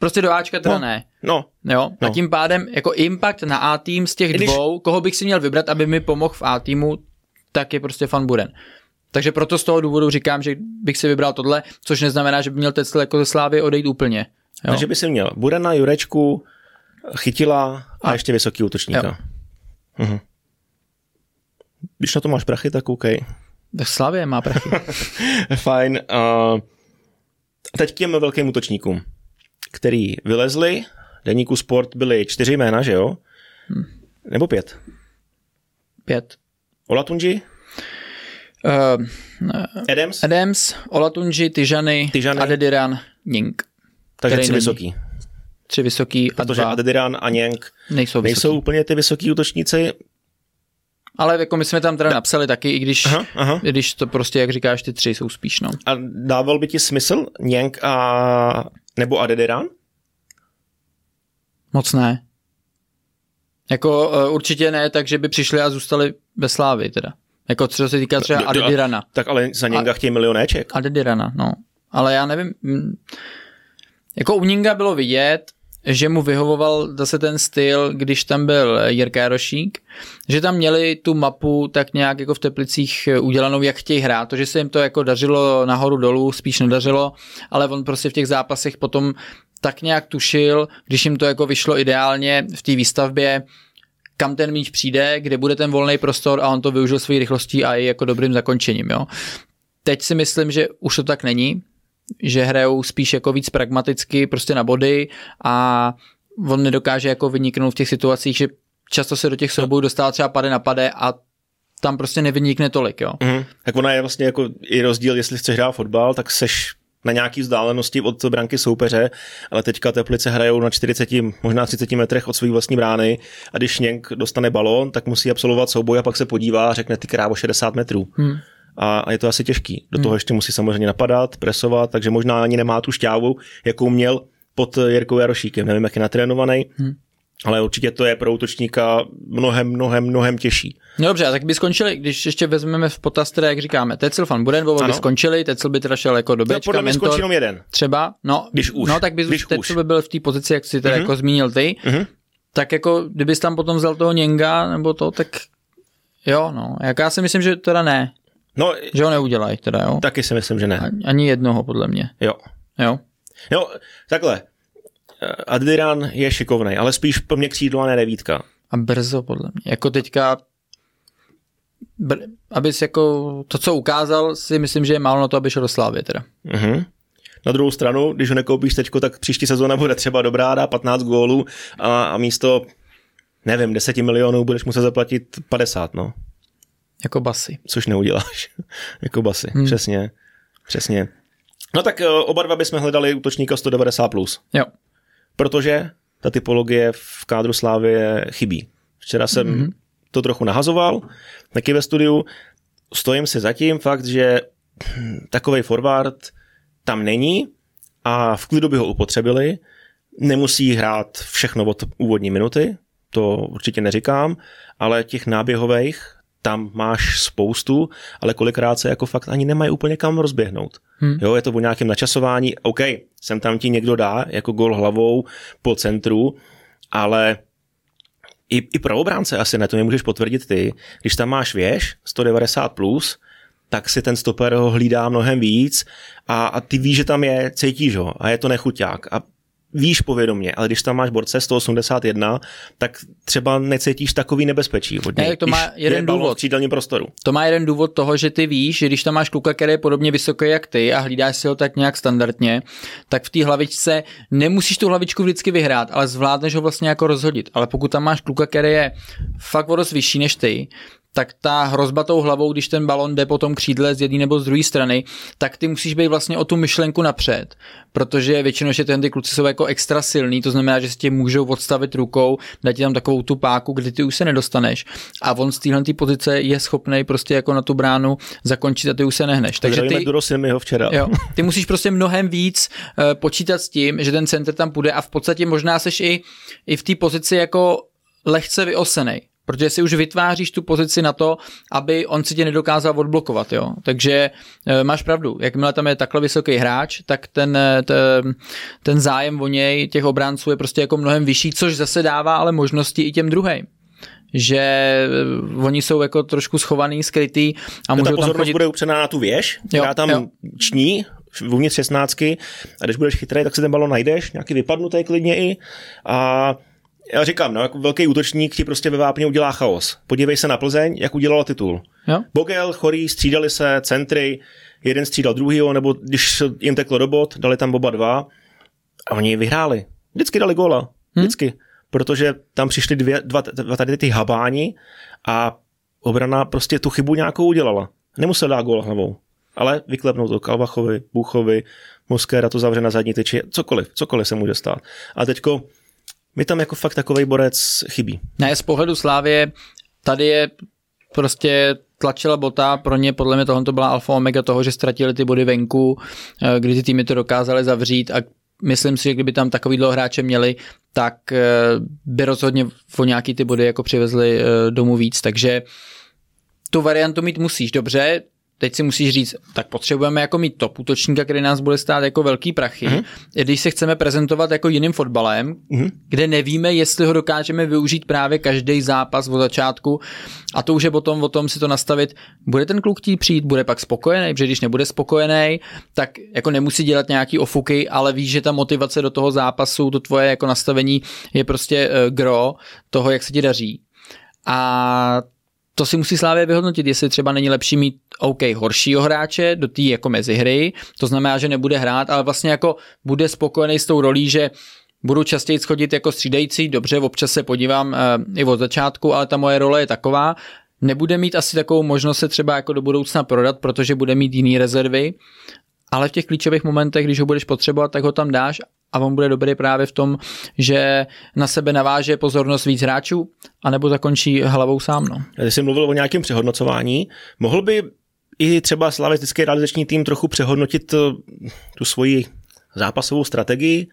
Prostě do Ačka teda no, ne. No. Jo? No. A tím pádem jako impact na A tým z těch Když... dvou, koho bych si měl vybrat, aby mi pomohl v A týmu, tak je prostě fan Buren. Takže proto z toho důvodu říkám, že bych si vybral tohle, což neznamená, že by měl Tesla jako ze Slávy odejít úplně. Jo? Takže by si měl Burena, Jurečku, Chytila a, a ještě vysoký útočníka. Mhm. Když na to máš prachy, tak OK. V Slavě má prachy. Fajn. Uh, teď k těm velkým útočníkům, který vylezli, deníku Sport byly čtyři jména, že jo? Hmm. Nebo pět? Pět. Olatunji? Uh, Adams? Adams, Olatunji, Tyžany, Tyžany. Adediran, Ning. Takže tři není. vysoký. Tři vysoký a Protože dva Adediran a Něng nejsou vysoký. nejsou úplně ty vysoký útočníci. Ale jako my jsme tam teda napsali taky, i když, Aha, aha. i když to prostě, jak říkáš, ty tři jsou spíš, no. A dával by ti smysl Něng a nebo Adediran? Moc ne. Jako uh, určitě ne, takže by přišli a zůstali ve Slávy teda. Jako co se týká třeba do- Adedirana. Tak ale za Něnga chtějí milionéček. Adedirana, no. Ale já nevím, mm, jako u Ninga bylo vidět, že mu vyhovoval zase ten styl, když tam byl Jirka Jarošík, že tam měli tu mapu tak nějak jako v Teplicích eh, udělanou, jak chtějí hrát. To, že se jim to jako dařilo nahoru dolů, spíš nedařilo, ale on prostě v těch zápasech potom tak nějak tušil, když jim to jako vyšlo ideálně v té výstavbě, kam ten míč přijde, kde bude ten volný prostor a on to využil svojí rychlostí a i jako dobrým zakončením. Jo. Teď si myslím, že už to tak není, že hrajou spíš jako víc pragmaticky prostě na body a on nedokáže jako vyniknout v těch situacích, že často se do těch soubojů dostává třeba pade na pade a tam prostě nevynikne tolik, jo. Mhm. Tak ona je vlastně jako i rozdíl, jestli chceš hrát fotbal, tak seš na nějaký vzdálenosti od branky soupeře, ale teďka Teplice hrajou na 40, možná 30 metrech od své vlastní brány a když Něk dostane balón, tak musí absolvovat souboj a pak se podívá a řekne ty krávo 60 metrů. Hmm. A, a je to asi těžký. Do toho ještě musí samozřejmě napadat, presovat, takže možná ani nemá tu šťávu, jakou měl pod Jirkou Jarošíkem. Nevím, jak je natrénovaný, hmm. ale určitě to je pro útočníka mnohem, mnohem, mnohem těžší. No dobře, a tak by skončili, když ještě vezmeme v potaz, teda, jak říkáme, Tecel, Van Burenbovo by Ano. skončili, Tecel by teda šel jako do No, Bčka, podle mě mentor, jenom jeden. třeba, no, Když už. no tak by Když Tecel už. by byl v té pozici, jak si teda Mhm. jako zmínil ty, Mhm. tak jako, kdybys tam potom vzal toho Něnga, nebo to, tak jo, no, jak já si myslím, že teda ne, No, že ho neudělají teda, jo, taky si myslím, že ne. Ani- jednoho, podle mě, Jo. jo. Jo, takhle. Eh, Adrian je šikovný, ale spíš po mně křídlo a ne devítka. A brzo, podle mě. Jako teďka, br- abys jako to, co ukázal, si myslím, že je málo na to, aby šel do Slávy teda. Mhm. Na druhou stranu, když ho nekoupíš teďko, tak příští sezóna bude třeba dobrá, dá 15 gólů a, a místo, nevím, 10 milionů budeš muset zaplatit 50, no. Jako basy. Což neuděláš. jako basy, hmm. přesně. Přesně. No tak eh, oba dva bychom hledali útočníka 190+. Plus, Jo. protože ta typologie v kádru Slávy chybí. Včera jsem mm-hmm. to trochu nahazoval, taky ve studiu. Stojím si zatím fakt, že takový forward tam není a v klidu by ho upotřebili. Nemusí hrát všechno od úvodní minuty, to určitě neříkám, ale těch náběhových tam máš spoustu, ale kolikrát se jako fakt ani nemají úplně kam rozběhnout. Hmm. Jo, je to o nějakém načasování, OK, sem tam ti někdo dá jako gol hlavou po centru, ale i, i pro obránce asi ne, to mě můžeš potvrdit ty, když tam máš věž 190+, plus, tak si ten stoper ho hlídá mnohem víc a, a ty víš, že tam je, cítíš ho a je to nechuťák a víš povědomě, ale když tam máš borce 181, tak třeba necítíš takový nebezpečí od něj. Ne, to má jeden je důvod. v křídelním prostoru. To má jeden důvod toho, že ty víš, že když tam máš kluka, který je podobně vysoký jak ty a hlídáš si ho tak nějak standardně, tak v té hlavičce nemusíš tu hlavičku vždycky vyhrát, ale zvládneš ho vlastně jako rozhodit. Ale pokud tam máš kluka, který je fakt o vyšší než ty, tak ta hrozba tou hlavou, když ten balon jde po tom křídle z jedné nebo z druhé strany, tak ty musíš být vlastně o tu myšlenku napřed, protože většinou, že ty kluci jsou jako extra silný, to znamená, že se tě můžou odstavit rukou, dát ti tam takovou tu páku, kdy ty už se nedostaneš a on z téhle té pozice je schopný prostě jako na tu bránu zakončit a ty už se nehneš. Takže ty, ho včera. Jo, ty musíš prostě mnohem víc uh, počítat s tím, že ten center tam půjde a v podstatě možná seš i, i v té pozici jako lehce vyosenej protože si už vytváříš tu pozici na to, aby on si tě nedokázal odblokovat, jo. Takže e, máš pravdu, jakmile tam je takhle vysoký hráč, tak ten, ten, ten zájem o něj, těch obránců je prostě jako mnohem vyšší, což zase dává ale možnosti i těm druhým že eh, oni jsou jako trošku schovaný, skrytý a můžou ta pozornost tam chodit... bude upřená na tu věž, která Jo, tam jo. ční uvnitř 16 a když budeš chytrý, tak si ten balon najdeš, nějaký vypadnutý klidně i a já říkám, no, jako velký útočník ti prostě ve vápně udělá chaos. Podívej se na Plzeň, jak udělala titul. Jo? Bogel, Chorý, střídali se, centry, jeden střídal druhýho, nebo když jim teklo do bod, dali tam oba dva a oni vyhráli. Vždycky dali góla. Vždycky. Hmm. Protože tam přišly dvě, dva, dva tady ty habáni a obrana prostě tu chybu nějakou udělala. Nemusel dát gól hlavou, ale vyklepnout to Kalvachovi, Buchovi, Moskera to zavře na zadní tyči, cokoliv, cokoliv se může stát. A teďko mi tam jako fakt takový borec chybí. Ne, z pohledu Slávě tady je prostě tlačila bota, pro ně podle mě tohle to byla alfa omega toho, že ztratili ty body venku, eh, kdy ty týmy to dokázaly zavřít a myslím si, že kdyby tam takovýhle hráče měli, tak eh, by rozhodně o nějaký ty body jako přivezli eh, domů víc, takže tu variantu mít musíš. Dobře, teď si musíš říct, tak potřebujeme jako mít top útočníka, který nás bude stát jako velký prachy, mm-hmm. když se chceme prezentovat jako jiným fotbalem, mm-hmm. kde nevíme, jestli ho dokážeme využít právě každý zápas od začátku a to už je potom o tom si to nastavit, bude ten kluk chtít přijít, bude pak spokojený, protože když nebude spokojený, tak jako nemusí dělat nějaký ofuky, ale víš, že ta motivace do toho zápasu, to tvoje jako nastavení je prostě uh, gro toho, jak se ti daří. A to si musí Slávě vyhodnotit, jestli třeba není lepší mít OK horšího hráče do té jako mezihry, to znamená, že nebude hrát, ale vlastně jako bude spokojený s tou rolí, že budu častěji schodit jako střídající, dobře, občas se podívám uh, i od začátku, ale ta moje role je taková, nebude mít asi takovou možnost se třeba jako do budoucna prodat, protože bude mít jiný rezervy, ale v těch klíčových momentech, když ho budeš potřebovat, tak ho tam dáš a on bude dobrý právě v tom, že na sebe naváže pozornost víc hráčů, anebo zakončí hlavou sám. No. Ty jsi mluvil o nějakém přehodnocování. Mohl by i třeba slavistický realizační tým trochu přehodnotit eh, tu svoji zápasovou strategii,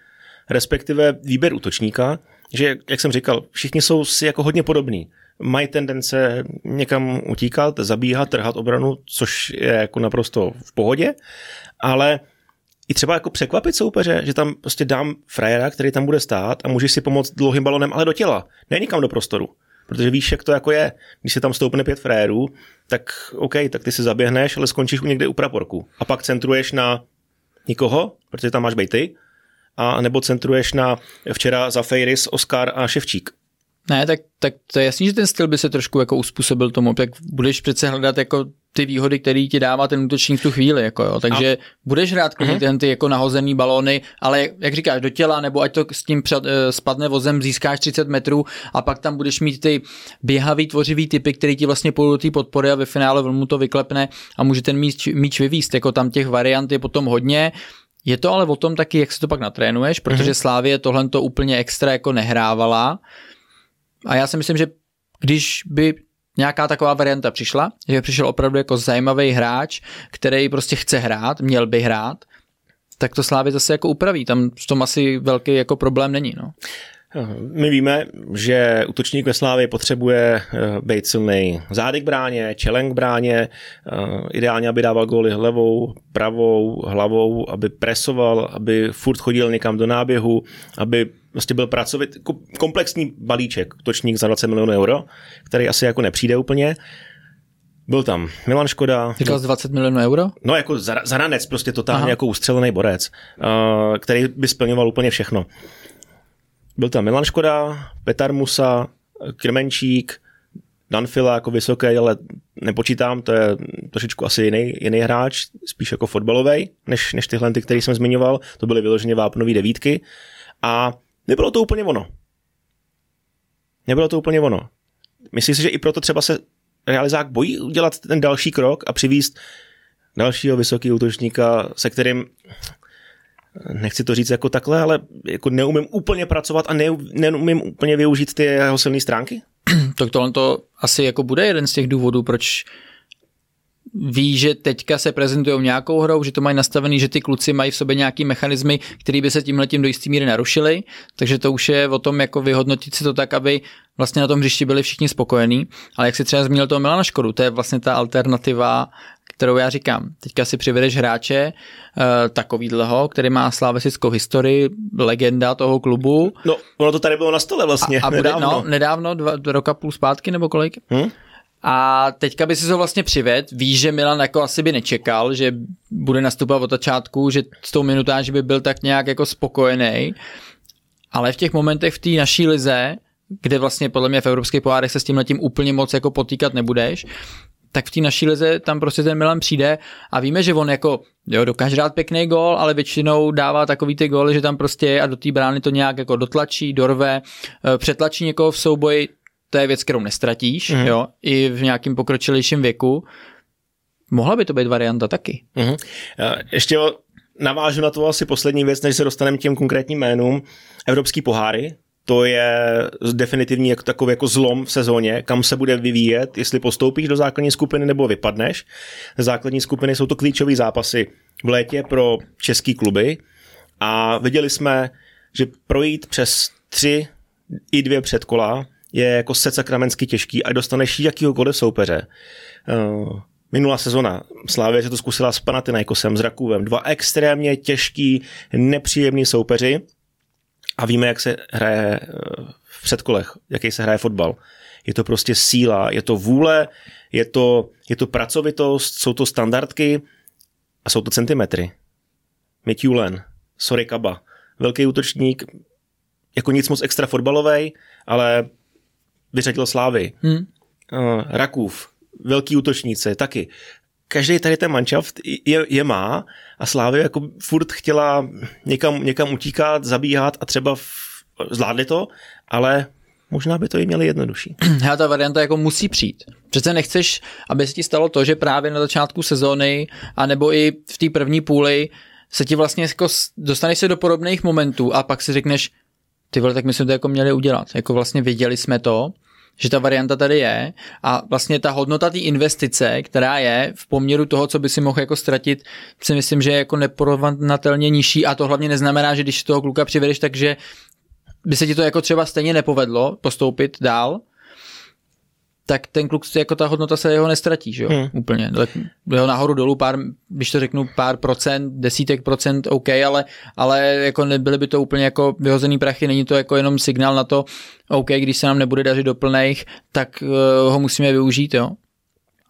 respektive výběr útočníka, že, jak jsem říkal, všichni jsou si jako hodně podobní. Mají tendence někam utíkat, zabíhat, trhat obranu, což je jako naprosto v pohodě, ale i třeba jako překvapit soupeře, že tam prostě dám frajera, který tam bude stát a můžeš si pomoct dlouhým balonem, ale do těla, ne nikam do prostoru. Protože víš, jak to jako je. Když se tam stoupne pět frérů, tak OK, tak ty si zaběhneš, ale skončíš u někde u praporku. A pak centruješ na nikoho, protože tam máš bejty, a nebo centruješ na včera za Fejris, Oscar a Ševčík. Ne, tak, tak to je jasný, že ten styl by se trošku jako uspůsobil tomu, tak budeš přece hledat jako ty výhody, které ti dává ten útočník v tu chvíli, jako jo. takže a... budeš hrát uh-huh. ten ty jako nahozený balóny, ale jak říkáš, do těla, nebo ať to s tím před, uh, spadne vozem, získáš 30 metrů a pak tam budeš mít ty běhavý, tvořivý typy, který ti vlastně půjdou do té podpory a ve finále mu to vyklepne a může ten míč, míč vyvíst, jako tam těch variant je potom hodně, je to ale o tom taky, jak se to pak natrénuješ, protože mm-hmm. Slávě tohle to úplně extra jako nehrávala. A já si myslím, že když by nějaká taková varianta přišla, že přišel opravdu jako zajímavý hráč, který prostě chce hrát, měl by hrát, tak to Slávě zase jako upraví. Tam v tom asi velký jako problém není. No. My víme, že útočník ve Slávě potřebuje eh, být silný zády k bráně, čelen k bráně, eh, ideálně, aby dával góly levou, pravou, hlavou, aby presoval, aby furt chodil někam do náběhu, aby prostě byl pracovit komplexní balíček, útočník za 20 milionů euro, který asi jako nepřijde úplně. Byl tam Milan Škoda. Říkal z 20 milionů euro? No jako zaranec, prostě totálně Aha. jako ustřelený borec, uh, který by splňoval úplně všechno. Byl tam Milan Škoda, Petar Musa, Krmenčík, Danfila jako vysoký, ale nepočítám, to je trošičku asi jiný, jiný hráč, spíš jako fotbalový, než, než tyhle, ty, který jsem zmiňoval. To byly vyloženě vápnové devítky. A nebylo to úplně ono. Nebylo to úplně ono. Myslím si, že i proto třeba se realizák bojí udělat ten další krok a přivíst dalšího vysokého útočníka, se kterým nechci to říct jako takhle, ale jako neumím úplně pracovat a ne, neumím úplně využít ty jeho silné stránky? tak tohle to asi jako bude jeden z těch důvodů, proč ví, že teďka se prezentují nějakou hrou, že to mají nastavený, že ty kluci mají v sobě nějaký mechanismy, které by se tím letím do jisté míry narušily, takže to už je o tom jako vyhodnotit si to tak, aby vlastně na tom hřišti byli všichni spokojení, ale jak si třeba zmínil toho Milana Škodu, to je vlastně ta alternativa kterou já říkám. Teďka si přivedeš hráče uh, takovýhleho, který má slávesickou historii, legenda toho klubu. No, ono to tady bylo na stole vlastně, a, a bude, nedávno. No, nedávno, dva, dva roka půl zpátky nebo kolik? Hmm? A teďka by si ho vlastně přived, víš, že Milan jako asi by nečekal, že bude nastupovat od začátku, že s tou minutáží by byl tak nějak jako spokojený, ale v těch momentech v té naší lize, kde vlastně podle mě v evropských pohárech se s tím letím úplně moc jako potýkat nebudeš, tak v té naší lize tam prostě ten Milan přijde a víme, že on jako jo, dokáže dát pěkný gól, ale většinou dává takový ty góly, že tam prostě a do té brány to nějak jako dotlačí, dorve, eh, přetlačí někoho v souboji, to je věc, kterou nestratíš, Mhm. jo, i v nějakým pokročilejším věku. Mohla by to být varianta taky. Eh, Ještě navážu na to asi poslední věc, než se dostaneme k těm konkrétním jménům. Evropský poháry, to je definitivní jako takový jako zlom v sezóně, kam se bude vyvíjet, jestli postoupíš do základní skupiny nebo vypadneš. Základní skupiny jsou to klíčové zápasy v létě pro český kluby a viděli jsme, že projít přes tři i dvě předkola je jako set sakramensky těžký a dostaneš jakýhokoliv soupeře. Uh, minulá sezona Slávě že to zkusila s Panathinaikosem, s Rakůvem. Dva extrémně těžký, nepříjemný soupeři a víme, jak se hraje eh, v předkolech, jaký se hraje fotbal. Je to prostě síla, je to vůle, je to, je to pracovitost, jsou to standardky a jsou to centimetry. Mitjulen, Sorry Kaba, velký útočník, jako nic moc extra fotbalový, ale vyřadil Slávy. Hm. Uh, Rakův, velký útočníci, taky. Každý tady ten manšaft je, je má a Slávy jako furt chtěla někam, někam utíkat, zabíhat a třeba v, zvládli to, ale možná by to jim měli jednodušší. Hele, ta varianta jako musí přijít. Přece nechceš, aby se ti stalo to, že právě na začátku sezóny, anebo i v té první půli se ti vlastně jako dostaneš se do podobných momentů a pak si řekneš, ty vole, tak my jsme to jako měli udělat. Jako vlastně věděli jsme to, že ta varianta tady je. A vlastně ta hodnota té investice, která je v poměru toho, co by si mohl jako ztratit, si myslím, že je jako neporovnatelně nižší. A to hlavně neznamená, že když toho kluka přivedeš, takže by se ti to jako třeba stejně nepovedlo postoupit dál, tak ten kluk, jako ta hodnota se jeho nestratí, že jo, Hmm. úplně. Tak Jeho nahoru dolů pár, když to řeknu pár procent, desítek procent, OK, ale, ale jako nebyly by to úplně jako vyhozený prachy, není to jako jenom signál na to, OK, když se nám nebude dařit do plných, tak uh, ho musíme využít, jo.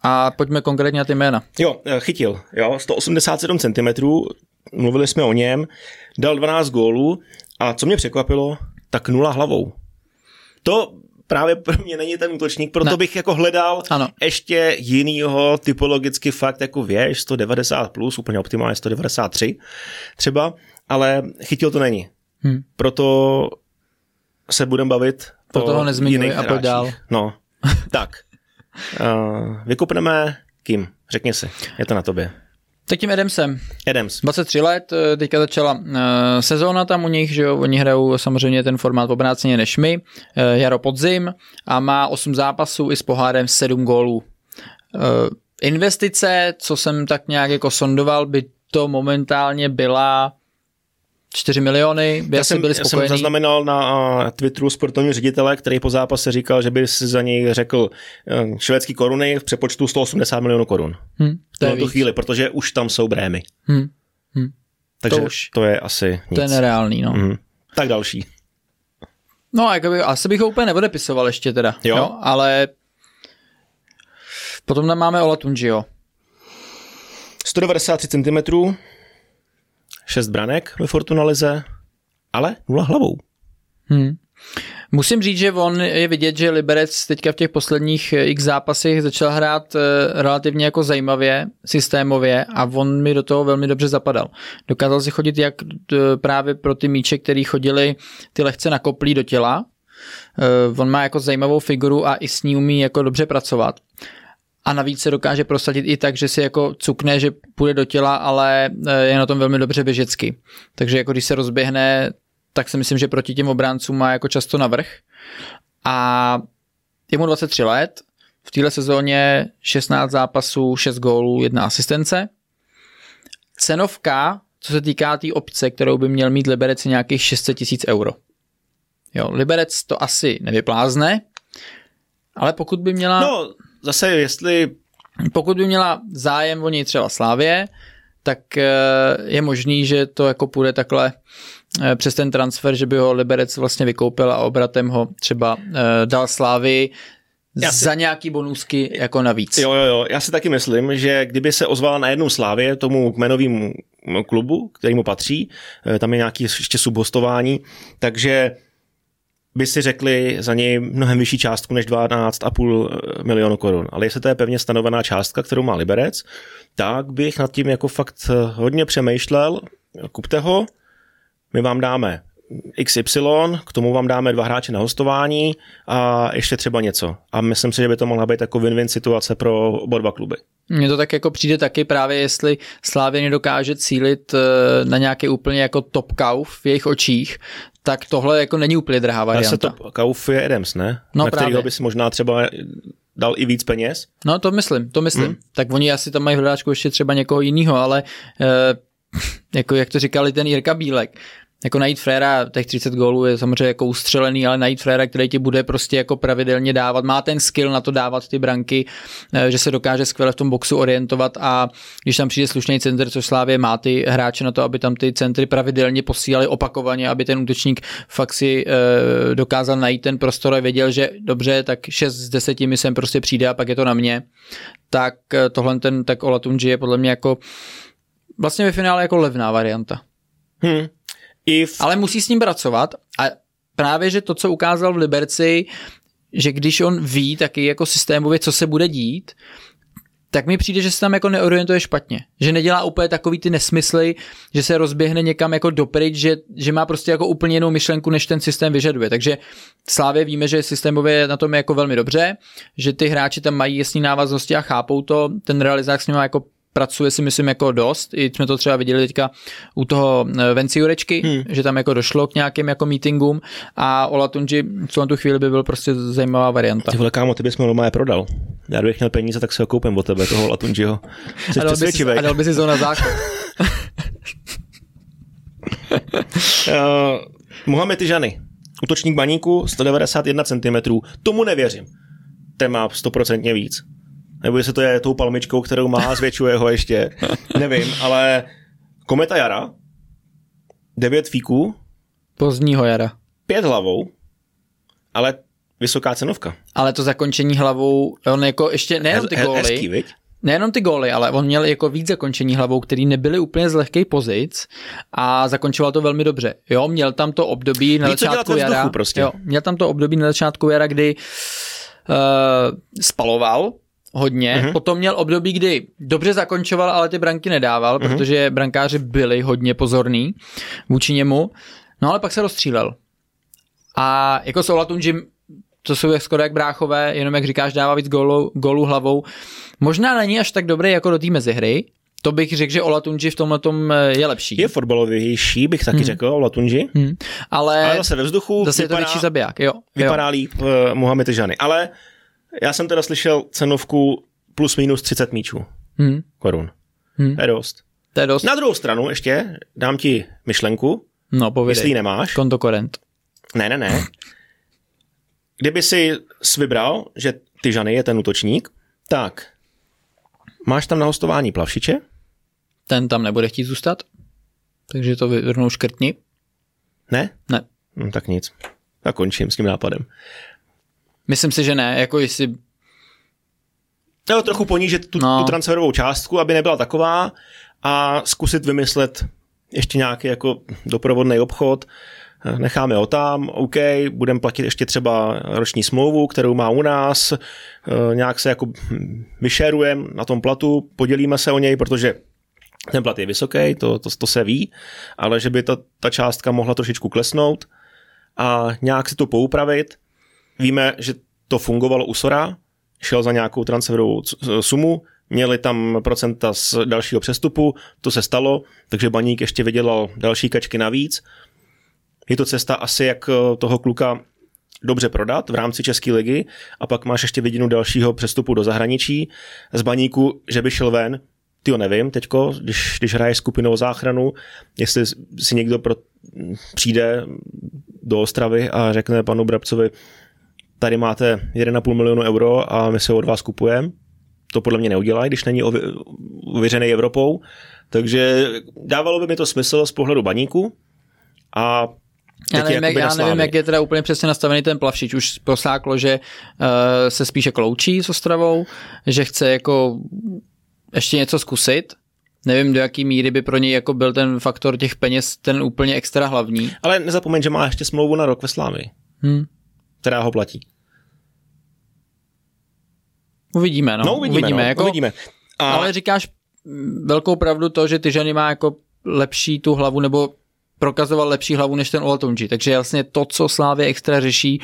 A pojďme konkrétně na ty jména. Jo, eh, chytil, jo, 187 cm, mluvili jsme o něm, dal 12 gólů a co mě překvapilo, tak nula hlavou. To právě pro mě není ten útočník, proto Ne. bych jako hledal Ano. ještě jinýho typologicky fakt jako věž, 190 plus, úplně optimálně 193 třeba, ale chytil to není. Hm. Proto se budeme bavit Proto o ho nezmiňuji a pojď dál. No, tak. Uh, vykopneme kým? Řekni si, je to na tobě. Tak tím Adamsem. Adams. 23 let, eh, teďka začala uh, sezóna tam u nich, že jo, oni hrajou samozřejmě ten formát obráceně než my, uh, jaro podzim a má 8 zápasů i s pohárem 7 gólů. Uh, investice, co jsem tak nějak jako sondoval, by to momentálně byla 4 miliony, by Já jsem, byli já jsem spokojení. zaznamenal na uh, Twitteru sportovního ředitele, který po zápase říkal, že by si za něj řekl uh, švédský koruny v přepočtu 180 milionů korun. hm, V to, je víc. chvíli, protože už tam jsou brémy. Hm, Takže To už- to je asi nic. to je nereálný, no. Mhm. Tak další. No, jakoby, asi bych ho úplně neodepisoval ještě teda, Jo. jo ale potom tam máme Olatunjio. 193 cm, 6 branek ve Fortunalize, ale nula hlavou. Hmm. Musím říct, že on je vidět, že Liberec teďka v těch posledních eh, x zápasech začal hrát eh, relativně jako zajímavě, systémově a on mi do toho velmi dobře zapadal. Dokázal si chodit jak právě pro ty míče, který chodili ty lehce nakoplí do těla. Eh, On má jako zajímavou figuru a i s ní umí jako dobře pracovat. A navíc se dokáže prosadit i tak, že si jako cukne, že půjde do těla, ale eh, je na tom velmi dobře běžecky. Takže jako když se rozběhne, tak si myslím, že proti těm obráncům má jako často navrh. A je mu 23 let, v téhle sezóně 16 zápasů, 6 gólů, 1 asistence. Cenovka, co se týká té tý obce, kterou by měl mít Liberec, je nějakých 600 tisíc euro. Jo, Liberec to asi nevyplázne, ale pokud by měla... No, zase jestli Pokud by měla zájem o něj třeba Slávě, tak eh, je možný, že to jako půjde takhle eh, přes ten transfer, že by ho Liberec vlastně vykoupil a obratem ho třeba eh, dal Slávy Já si- za nějaký bonusky jako navíc. Jo, jo, jo. Já si taky myslím, že kdyby se ozvala na jednu Slávě, tomu kmenovému klubu, který mu patří, tam je nějaký ještě subhostování, takže by si řekli za něj mnohem vyšší částku než 12,5 milionu korun. Ale jestli to je pevně stanovená částka, kterou má Liberec, tak bych nad tím jako fakt eh, hodně přemýšlel. Kupte ho, my vám dáme XY, k tomu vám dáme dva hráče na hostování a ještě třeba něco. A myslím si, že by to mohla být jako win-win situace pro oba dva kluby. Mně to tak jako přijde taky právě, jestli Slávě nedokáže cílit eh, na nějaký úplně jako top kauf v jejich očích, tak tohle jako není úplně drahá varianta. Ale top kauf je Adams, ne? No na právě. by si možná třeba dal i víc peněz. No to myslím, to myslím. Hmm. Tak oni asi tam mají v hledáčku ještě třeba někoho jiného, ale eh, jako jak to říkali ten Jirka Bílek, jako najít fréra, těch 30 gólů je samozřejmě jako ustřelený, ale najít fréra, který ti bude prostě jako pravidelně dávat, má ten skill na to dávat ty branky, eh, že se dokáže skvěle v tom boxu orientovat a když tam přijde slušný center, což Slávě má ty hráče na to, aby tam ty centry pravidelně posílali opakovaně, aby ten útočník fakt si e, dokázal najít ten prostor a věděl, že dobře, tak 6 z 10 mi sem prostě přijde a pak je to na mě. Tak eh, tohle ten tak Olatunji je podle mě jako vlastně ve finále jako levná varianta. Hmm. I v... Ale musí s ním pracovat a právě, že to, co ukázal v Liberci, že když on ví taky jako systémově, co se bude dít, tak mi přijde, že se tam jako neorientuje špatně. Že nedělá úplně takový ty nesmysly, že se rozběhne někam jako dopryč, že, že má prostě jako úplně jinou myšlenku, než ten systém vyžaduje. Takže Slávě víme, že systémově na tom je jako velmi dobře, že ty hráči tam mají jasný návaznosti a chápou to, ten realizák s ním jako pracuje si myslím jako dost. I jsme to třeba viděli teďka u toho eh, Venci Jurečky, hmm. že tam jako došlo k nějakým jako meetingům a Olatunji v tu chvíli by byl prostě zajímavá varianta. Ty vole kámo, ty bys mě normálně prodal. Já kdybych měl peníze, tak si ho koupím od tebe, toho Olatunjiho. Jsi a dal, by si, a dal by si to na základ. uh, Mohamed Žany, útočník baníku, 191 cm, tomu nevěřím. Ten má 100% víc. Nebo jestli to je tou palmičkou, kterou má, zvětšuje ho ještě. Nevím, ale Kometa Jara, devět fíků. Pozdního jara. Pět hlavou, ale vysoká cenovka. Ale to zakončení hlavou, on jako ještě nejenom ty góly, Hezký, Nejenom ty góly, ale on měl jako víc zakončení hlavou, který nebyly úplně z lehkých pozic a zakončoval to velmi dobře. Jo, měl tam to období na Ví, začátku jara. Prostě. Jo, měl tam to období na začátku jara, kdy uh, spaloval, hodně. Mm-hmm. Potom měl období, kdy dobře zakončoval, ale ty branky nedával, mm-hmm. protože brankáři byli hodně pozorní vůči němu. No ale pak se rozstřílel. A jako s Olatunjim, to jsou skoro jak bráchové, jenom jak říkáš, dává víc gólů hlavou. Možná není až tak dobrý jako do té mezihry, to bych řekl, že Olatunji v tomhle tom eh, je lepší. Je fotbalovější, bych taky hmm. řekl, Olatunji. Hmm. Ale, ale zase ve vzduchu zase vypadá, je to větší zabiják. Jo, vypadá jo. líp uh, Mohamed Žany. Ale já jsem teda slyšel cenovku plus minus 30 míčů. Hmm. Korun. Hmm. To je dost. To je dost. Na druhou stranu ještě dám ti myšlenku. No, povědej. Jestli ji nemáš. Kontokorent. Ne, ne, ne. Kdyby si vybral, že ty Žany je ten útočník, tak máš tam na hostování Plavšiče? Ten tam nebude chtít zůstat, takže to vyvrnou škrtni. Ne? Ne. No, tak nic. Tak končím s tím nápadem. Myslím si, že ne, jako jestli... Jo, trochu ponížit tu, no. tu transferovou částku, aby nebyla taková a zkusit vymyslet ještě nějaký jako doprovodný obchod, necháme ho tam, OK, budeme platit ještě třeba roční smlouvu, kterou má u nás, eh, nějak se jako vyšerujeme na tom platu, podělíme se o něj, protože ten plat je vysoký, to, to, to se ví, ale že by ta, ta částka mohla trošičku klesnout a nějak si to poupravit, Víme, že to fungovalo u Sora, šel za nějakou transferovou sumu, měli tam procenta z dalšího přestupu, to se stalo, takže Baník ještě vydělal další kačky navíc. Je to cesta asi, jak eh, toho kluka dobře prodat v rámci České ligy a pak máš ještě vidinu dalšího přestupu do zahraničí. Z Baníku, že by šel ven, ty nevím teďko, když, když hraješ skupinou záchranu, jestli si někdo pro, přijde do Ostravy a řekne panu Brabcovi, tady máte 1,5 milionu euro a my se od vás kupujeme. To podle mě neudělají, když není ověřený Evropou. Takže dávalo by mi to smysl z pohledu baníku a já nevím, jak, já nevím, jak je teda úplně přesně nastavený ten plavšič. Už prosáklo, že uh, se spíše kloučí s Ostravou, že chce jako ještě něco zkusit. Nevím, do jaký míry by pro něj jako byl ten faktor těch peněz ten úplně extra hlavní. Ale nezapomeň, že má ještě smlouvu na rok ve Slávii. Hmm která ho platí. Uvidíme, no. No uvidíme, uvidíme, no, jako, uvidíme. A... Ale říkáš velkou pravdu to, že ty ženy má jako lepší tu hlavu, nebo prokazoval lepší hlavu než ten Olatunji. Takže vlastně to, co Slávě extra řeší,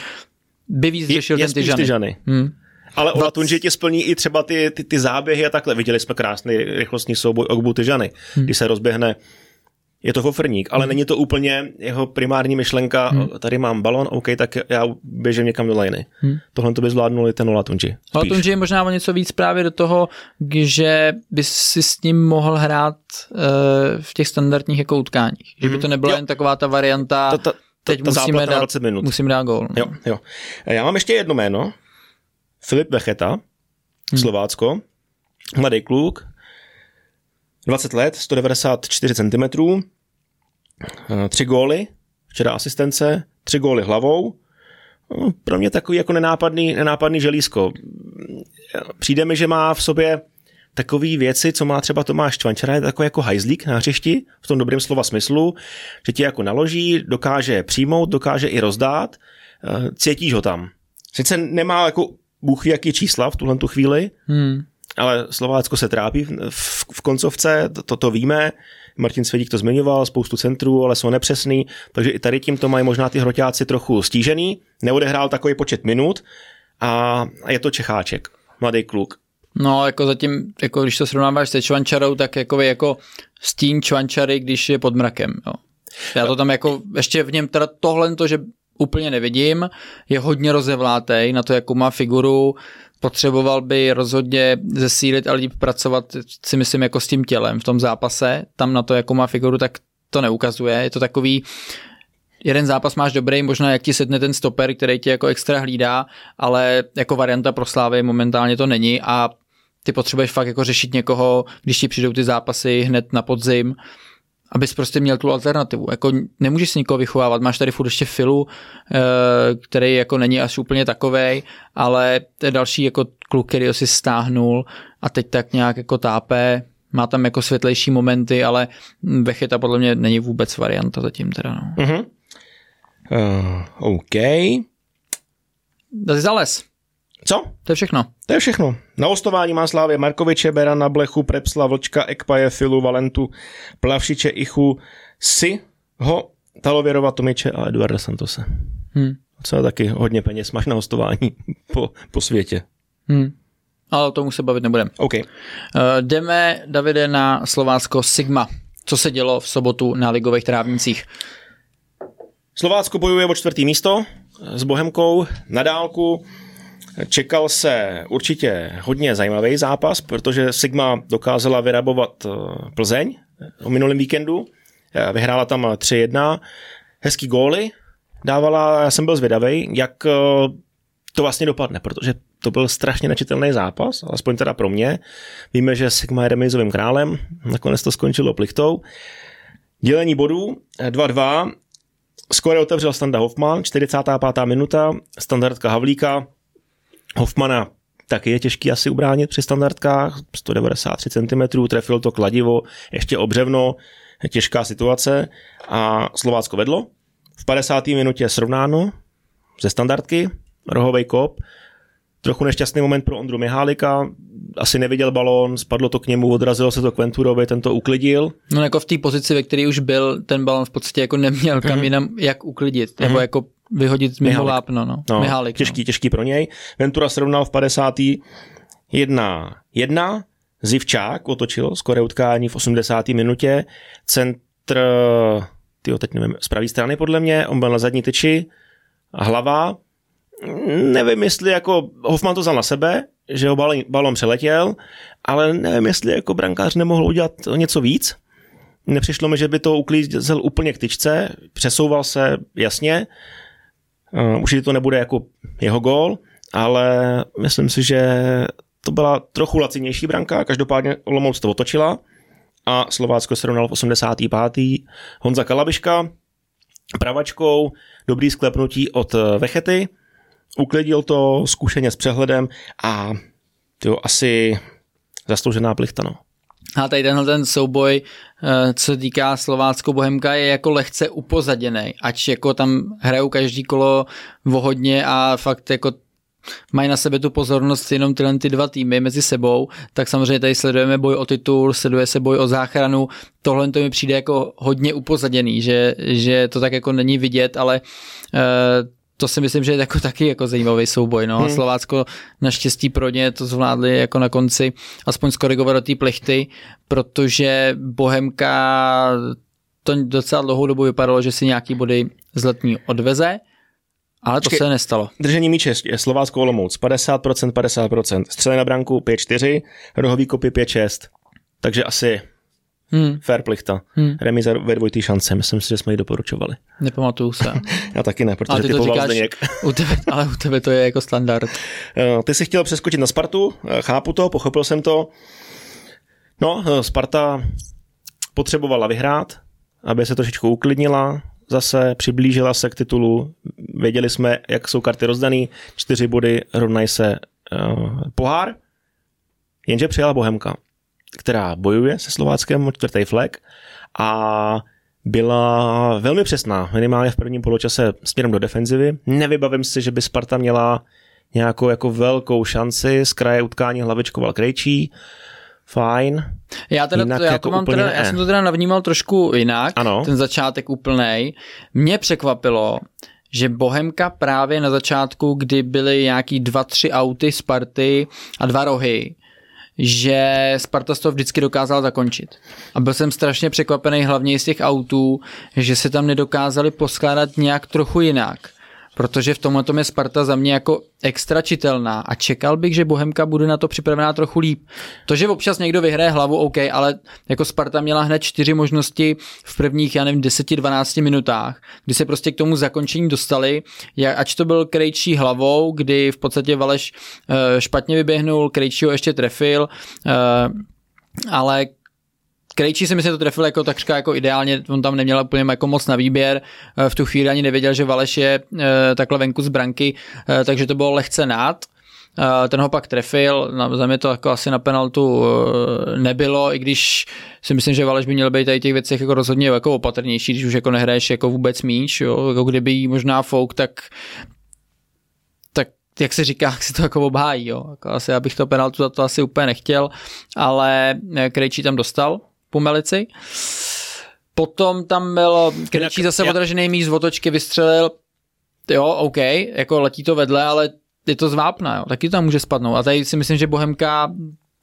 by víc řešil je, ten Tyžany. tyžany. Hmm. Ale Olatunji ti splní i třeba ty, ty, ty záběhy a takhle. Viděli jsme krásný rychlostní souboj Ogbu Tyžany, hmm. když se rozběhne je to fofrník, ale hmm. není to úplně jeho primární myšlenka, hmm. tady mám balon, OK, tak já běžím někam do liny. Hmm. Tohle to by zvládnul i ten Olatunji. Olatunji je možná o něco víc právě do toho, že by si s ním mohl hrát uh, v těch standardních jako utkáních. Že by hmm. to nebyla jo. jen taková ta varianta, ta, ta, teď ta, ta musíme, dát, 20 minut. musíme dát gól. No. Jo, jo. Já mám ještě jedno jméno. Filip Vecheta, hmm. Slovácko, mladý kluk, 20 let, 194 cm, tři góly, včera asistence, tři góly hlavou. No, pro mě takový jako nenápadný, nenápadný želízko. Přijde mi, že má v sobě takové věci, co má třeba Tomáš Čvančara, je takový jako hajzlík na hřišti, v tom dobrém slova smyslu, že ti jako naloží, dokáže přijmout, dokáže i rozdát, eh, cítíš ho tam. Sice nemá jako bůh jaký čísla v tuhle tu chvíli, hmm. Ale Slovácko se trápí v, v, koncovce, to, to víme, Martin Svědík to zmiňoval, spoustu centrů, ale jsou nepřesný, takže i tady tím to mají možná ty hroťáci trochu stížený, neodehrál takový počet minut a je to Čecháček, mladý kluk. No, jako zatím, jako když to srovnáváš se Čvančarou, tak jako, jako stín Čvančary, když je pod mrakem. Jo. Já to tam jako, ještě v něm teda tohle to, že úplně nevidím, je hodně rozevlátej na to, jakou má figuru, potřeboval by rozhodně zesílit a líp pracovat, si myslím, jako s tím tělem v tom zápase. Tam na to, jakou má figuru, tak to neukazuje. Je to takový, jeden zápas máš dobrý, možná jak ti sedne ten stoper, který tě jako extra hlídá, ale jako varianta pro Slávy momentálně to není a ty potřebuješ fakt jako řešit někoho, když ti přijdou ty zápasy hned na podzim, abys prostě měl tu alternativu. Jako nemůžeš si nikoho vychovávat, máš tady furt ještě Filu, eh, který jako není až úplně takovej, ale to je další jako kluk, který ho si stáhnul a teď tak nějak jako tápe, má tam jako světlejší momenty, ale Becheta podle mě není vůbec varianta zatím teda. No. Uh-huh. Uh, OK. Zales. Co? To je všechno. To je všechno. Na hostování má Slávě Markoviče, Berana, Blechu, Prepsla, Vlčka, Ekpaje, Filu, Valentu, Plavšiče, Ichu, Si, Ho, Talověrova, Tomiče a Eduarda Santose. Hmm. Co je taky hodně peněz máš na hostování po, po světě. Hmm. Ale o tomu se bavit nebudeme. Okay. Uh, jdeme, Davide, na Slovácko Sigma. Co se dělo v sobotu na ligových trávnicích? Slovácko bojuje o čtvrtý místo s Bohemkou na dálku. Čekal se určitě hodně zajímavý zápas, protože Sigma dokázala vyrabovat eh, Plzeň o minulém víkendu. Eh, vyhrála tam 3-1. Hezký góly dávala, já jsem byl zvědavý, jak eh, to vlastně dopadne, protože to byl strašně nečitelný zápas, alespoň teda pro mě. Víme, že Sigma je remizovým králem, nakonec to skončilo plichtou. Dělení bodů 2-2, skoro otevřel Standa Hoffman, 45. minuta, standardka Havlíka, Hoffmana taky je těžký asi ubránit při standardkách, 193 cm, trefil to kladivo, ještě obřevno, těžká situace a Slovácko vedlo. V 50. minutě srovnáno ze standardky, rohový kop, trochu nešťastný moment pro Ondru Mihálika, asi neviděl balón, spadlo to k němu, odrazilo se to k Venturovi, ten to uklidil. No jako v té pozici, ve které už byl, ten balón v podstatě jako neměl kam mm-hmm. jinam, jak uklidit, mm-hmm. nebo mhm. jako vyhodit mimo lápno. No. No, Mihálik, těžký, no. těžký pro něj. Ventura srovnal v 50. 1 1 Zivčák otočil skoro utkání v 80. minutě. Centr, tyjo, teď nevím, z pravé strany podle mě, on byl na zadní tyči, hlava, nevím, jestli jako Hoffman to vzal na sebe, že ho balon, přeletěl, ale nevím, jestli jako brankář nemohl udělat něco víc. Nepřišlo mi, že by to uklízel úplně k tyčce, přesouval se jasně, určitě to nebude jako jeho gól, ale myslím si, že to byla trochu lacinější branka, každopádně Olomouc to otočila a Slovácko se v 85. Honza Kalabiška pravačkou, dobrý sklepnutí od Vechety, uklidil to zkušeně s přehledem a to asi zasloužená plichta. No. A tady tenhle ten souboj, eh, co týká Slovácko Bohemka, je jako lehce upozaděný, ač jako tam hrajou každý kolo vohodně a fakt jako mají na sebe tu pozornost jenom tyhle ty dva týmy mezi sebou, tak samozřejmě tady sledujeme boj o titul, sleduje se boj o záchranu, tohle to mi přijde jako hodně upozaděný, že, že to tak jako není vidět, ale uh, to si myslím, že je jako taky jako zajímavý souboj. No. Hmm. Slovácko naštěstí pro ně to zvládli jako na konci aspoň skorigovat do té plechty, protože Bohemka to docela dlouhou dobu vypadalo, že si nějaký body z letní odveze, ale to Počkej, se nestalo. Držení míče je Slovácko Olomouc 50%, 50%, střely na branku 5-4, rohový kopy 5-6. Takže asi Hmm. Fair plichta. Hmm. Remiza ve dvojitý šance, myslím si, že jsme ji doporučovali. Nepamatuju se. Já taky ne, protože ty to říkáš, u tebe, ale u tebe to je jako standard. Eh, ty jsi chtěl přeskočit na Spartu, eh, chápu to, pochopil jsem to. No, eh, Sparta potřebovala vyhrát, aby se trošičku uklidnila, zase přiblížila se k titulu. Věděli jsme, jak jsou karty rozdané, čtyři body rovnají se uh, pohár, jenže přijala Bohemka která bojuje se Slováckem, čtvrtý flag a byla velmi přesná, minimálně v prvním poločase směrem do defenzivy. Nevybavím si, že by Sparta měla nějakou jako velkou šanci, z kraje utkání hlavičkoval Krejčí, fajn. Já, teda, jinak já, jako to mám teda, já jsem to teda navnímal trošku jinak, ano. ten začátek úplnej. Mě překvapilo, že Bohemka právě na začátku, kdy byly nějaký dva, tři auty Sparty a dva rohy, že Sparta to vždycky dokázal zakončit. A byl jsem strašně překvapený hlavně z těch autů, že se tam nedokázali poskládat nějak trochu jinak protože v tomhle tom je Sparta za mě jako extra čitelná a čekal bych, že Bohemka bude na to připravená trochu líp. To, že občas někdo vyhraje hlavu, OK, ale jako Sparta měla hned čtyři možnosti v prvních, já nevím, 10-12 minutách, kdy se prostě k tomu zakončení dostali, ač to byl Krejčí hlavou, kdy v podstatě Valeš eh, špatně vyběhnul, Krejčího ještě trefil, eh, ale Krejčí si myslím, že to trefil jako takřka jako ideálně, on tam neměl úplně jako moc na výběr, eh, v tu chvíli ani nevěděl, že Valeš je eh, takhle venku z branky, eh, takže to bylo lehce nád. Ten ho pak trefil, za mě to jako asi na penaltu nebylo, i když si myslím, že Valeš by měl být tady těch věcech jako rozhodně jako opatrnější, když už jako nehraješ jako vůbec míč, jo? jako kdyby jí možná fouk, tak jak se říká, jak si to jako obhájí, jo. Jako asi abych to penaltu za to asi úplně nechtěl, ale Krejčí tam dostal, Pumelici. Potom tam byl Krejčí zase já... odražený míč z otočky, vystřelil, jo, OK, jako letí to vedle, ale je to zvápna, jo, taky to tam může spadnout. A tady si myslím, že Bohemka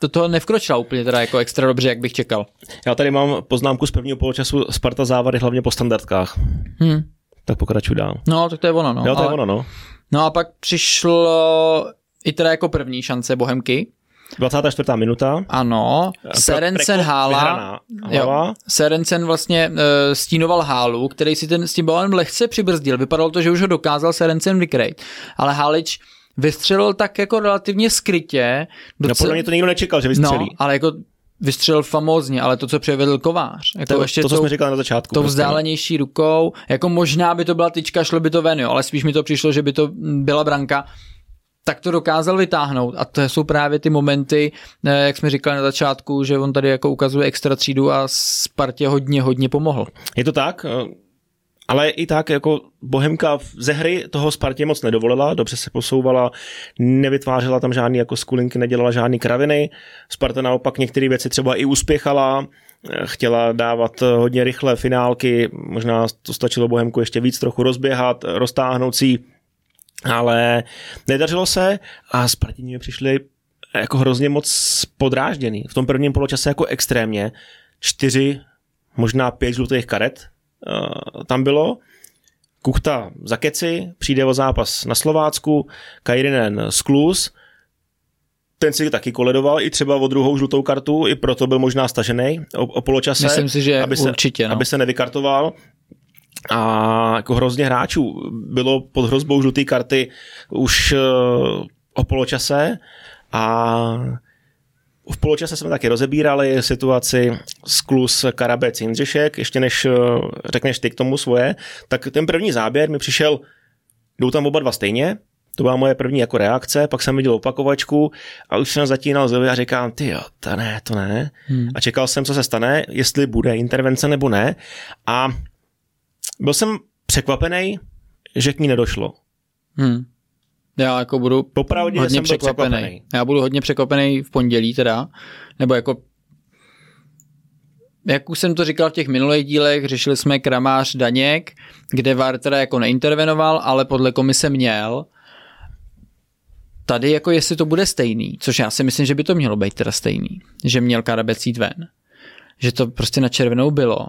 do toho nevkročila úplně teda jako extra dobře, jak bych čekal. Já tady mám poznámku z prvního poločasu Sparta závady hlavně po standardkách. Hmm. Tak pokračuj dál. No, tak to je ono, no. Jo, to je ale... ono, no. No a pak přišlo i teda jako první šance Bohemky, 24. minuta. Ano, Serencen Hála, jo, Serencen vlastně uh, stínoval Hálu, který si ten s tím balem lehce přibrzdil. Vypadalo to, že už ho dokázal Serencen vykrejt, ale Hálič vystřelil tak jako relativně skrytě. Docela... No podle mě to nikdo nečekal, že vystřelí. No, ale jako vystřelil famózně, ale to, co převedl Kovář. Jako to, ještě to, co jsme říkali na začátku. To prostě, no. vzdálenější rukou, jako možná by to byla tyčka, šlo by to ven, jo, ale spíš mi to přišlo, že by to byla branka tak to dokázal vytáhnout a to jsou právě ty momenty, eh, jak jsme říkali na začátku, že on tady jako ukazuje extra třídu a Spartě hodně, hodně pomohl. Je to tak, eh, ale i tak jako Bohemka ze hry toho Spartě moc nedovolila, dobře se posouvala, nevytvářela tam žádný jako skulinky, nedělala žádný kraviny. Sparta naopak některé věci třeba i uspěchala, eh, chtěla dávat hodně rychle finálky, možná to stačilo Bohemku ještě víc trochu rozběhat, roztáhnout si ale nedařilo se a Spartini přišli jako hrozně moc podrážděný. V tom prvním poločase jako extrémně. Čtyři, možná pět žlutých karet uh, tam bylo. Kuchta za keci, přijde o zápas na Slovácku, Kajrinen sklus, ten si taky koledoval i třeba o druhou žlutou kartu, i proto byl možná stažený o, o poločase. Myslím si, že aby určitě, se, no. aby se nevykartoval a jako hrozně hráčů bylo pod hrozbou žluté karty už uh, o poločase a v poločase jsme taky rozebírali situaci sklus Karabec Jindřišek, ještě než uh, řekneš ty k tomu svoje, tak ten první záběr mi přišel, jdou tam oba dva stejně, to byla moje první jako reakce, pak jsem viděl opakovačku a už jsem zatínal zově a říkám, ty jo, to ne, to ne. Hmm. A čekal jsem, co se stane, jestli bude intervence nebo ne. A byl jsem překvapený, že k ní nedošlo. Hmm. Já jako budu Popravdě hodně jsem překvapený. překvapený. Já budu hodně překvapený v pondělí teda, nebo jako jak už jsem to říkal v těch minulých dílech, řešili jsme kramář Daněk, kde VAR teda jako neintervenoval, ale podle komise měl. Tady jako jestli to bude stejný, což já si myslím, že by to mělo být teda stejný, že měl Karabec jít ven, že to prostě na červenou bylo,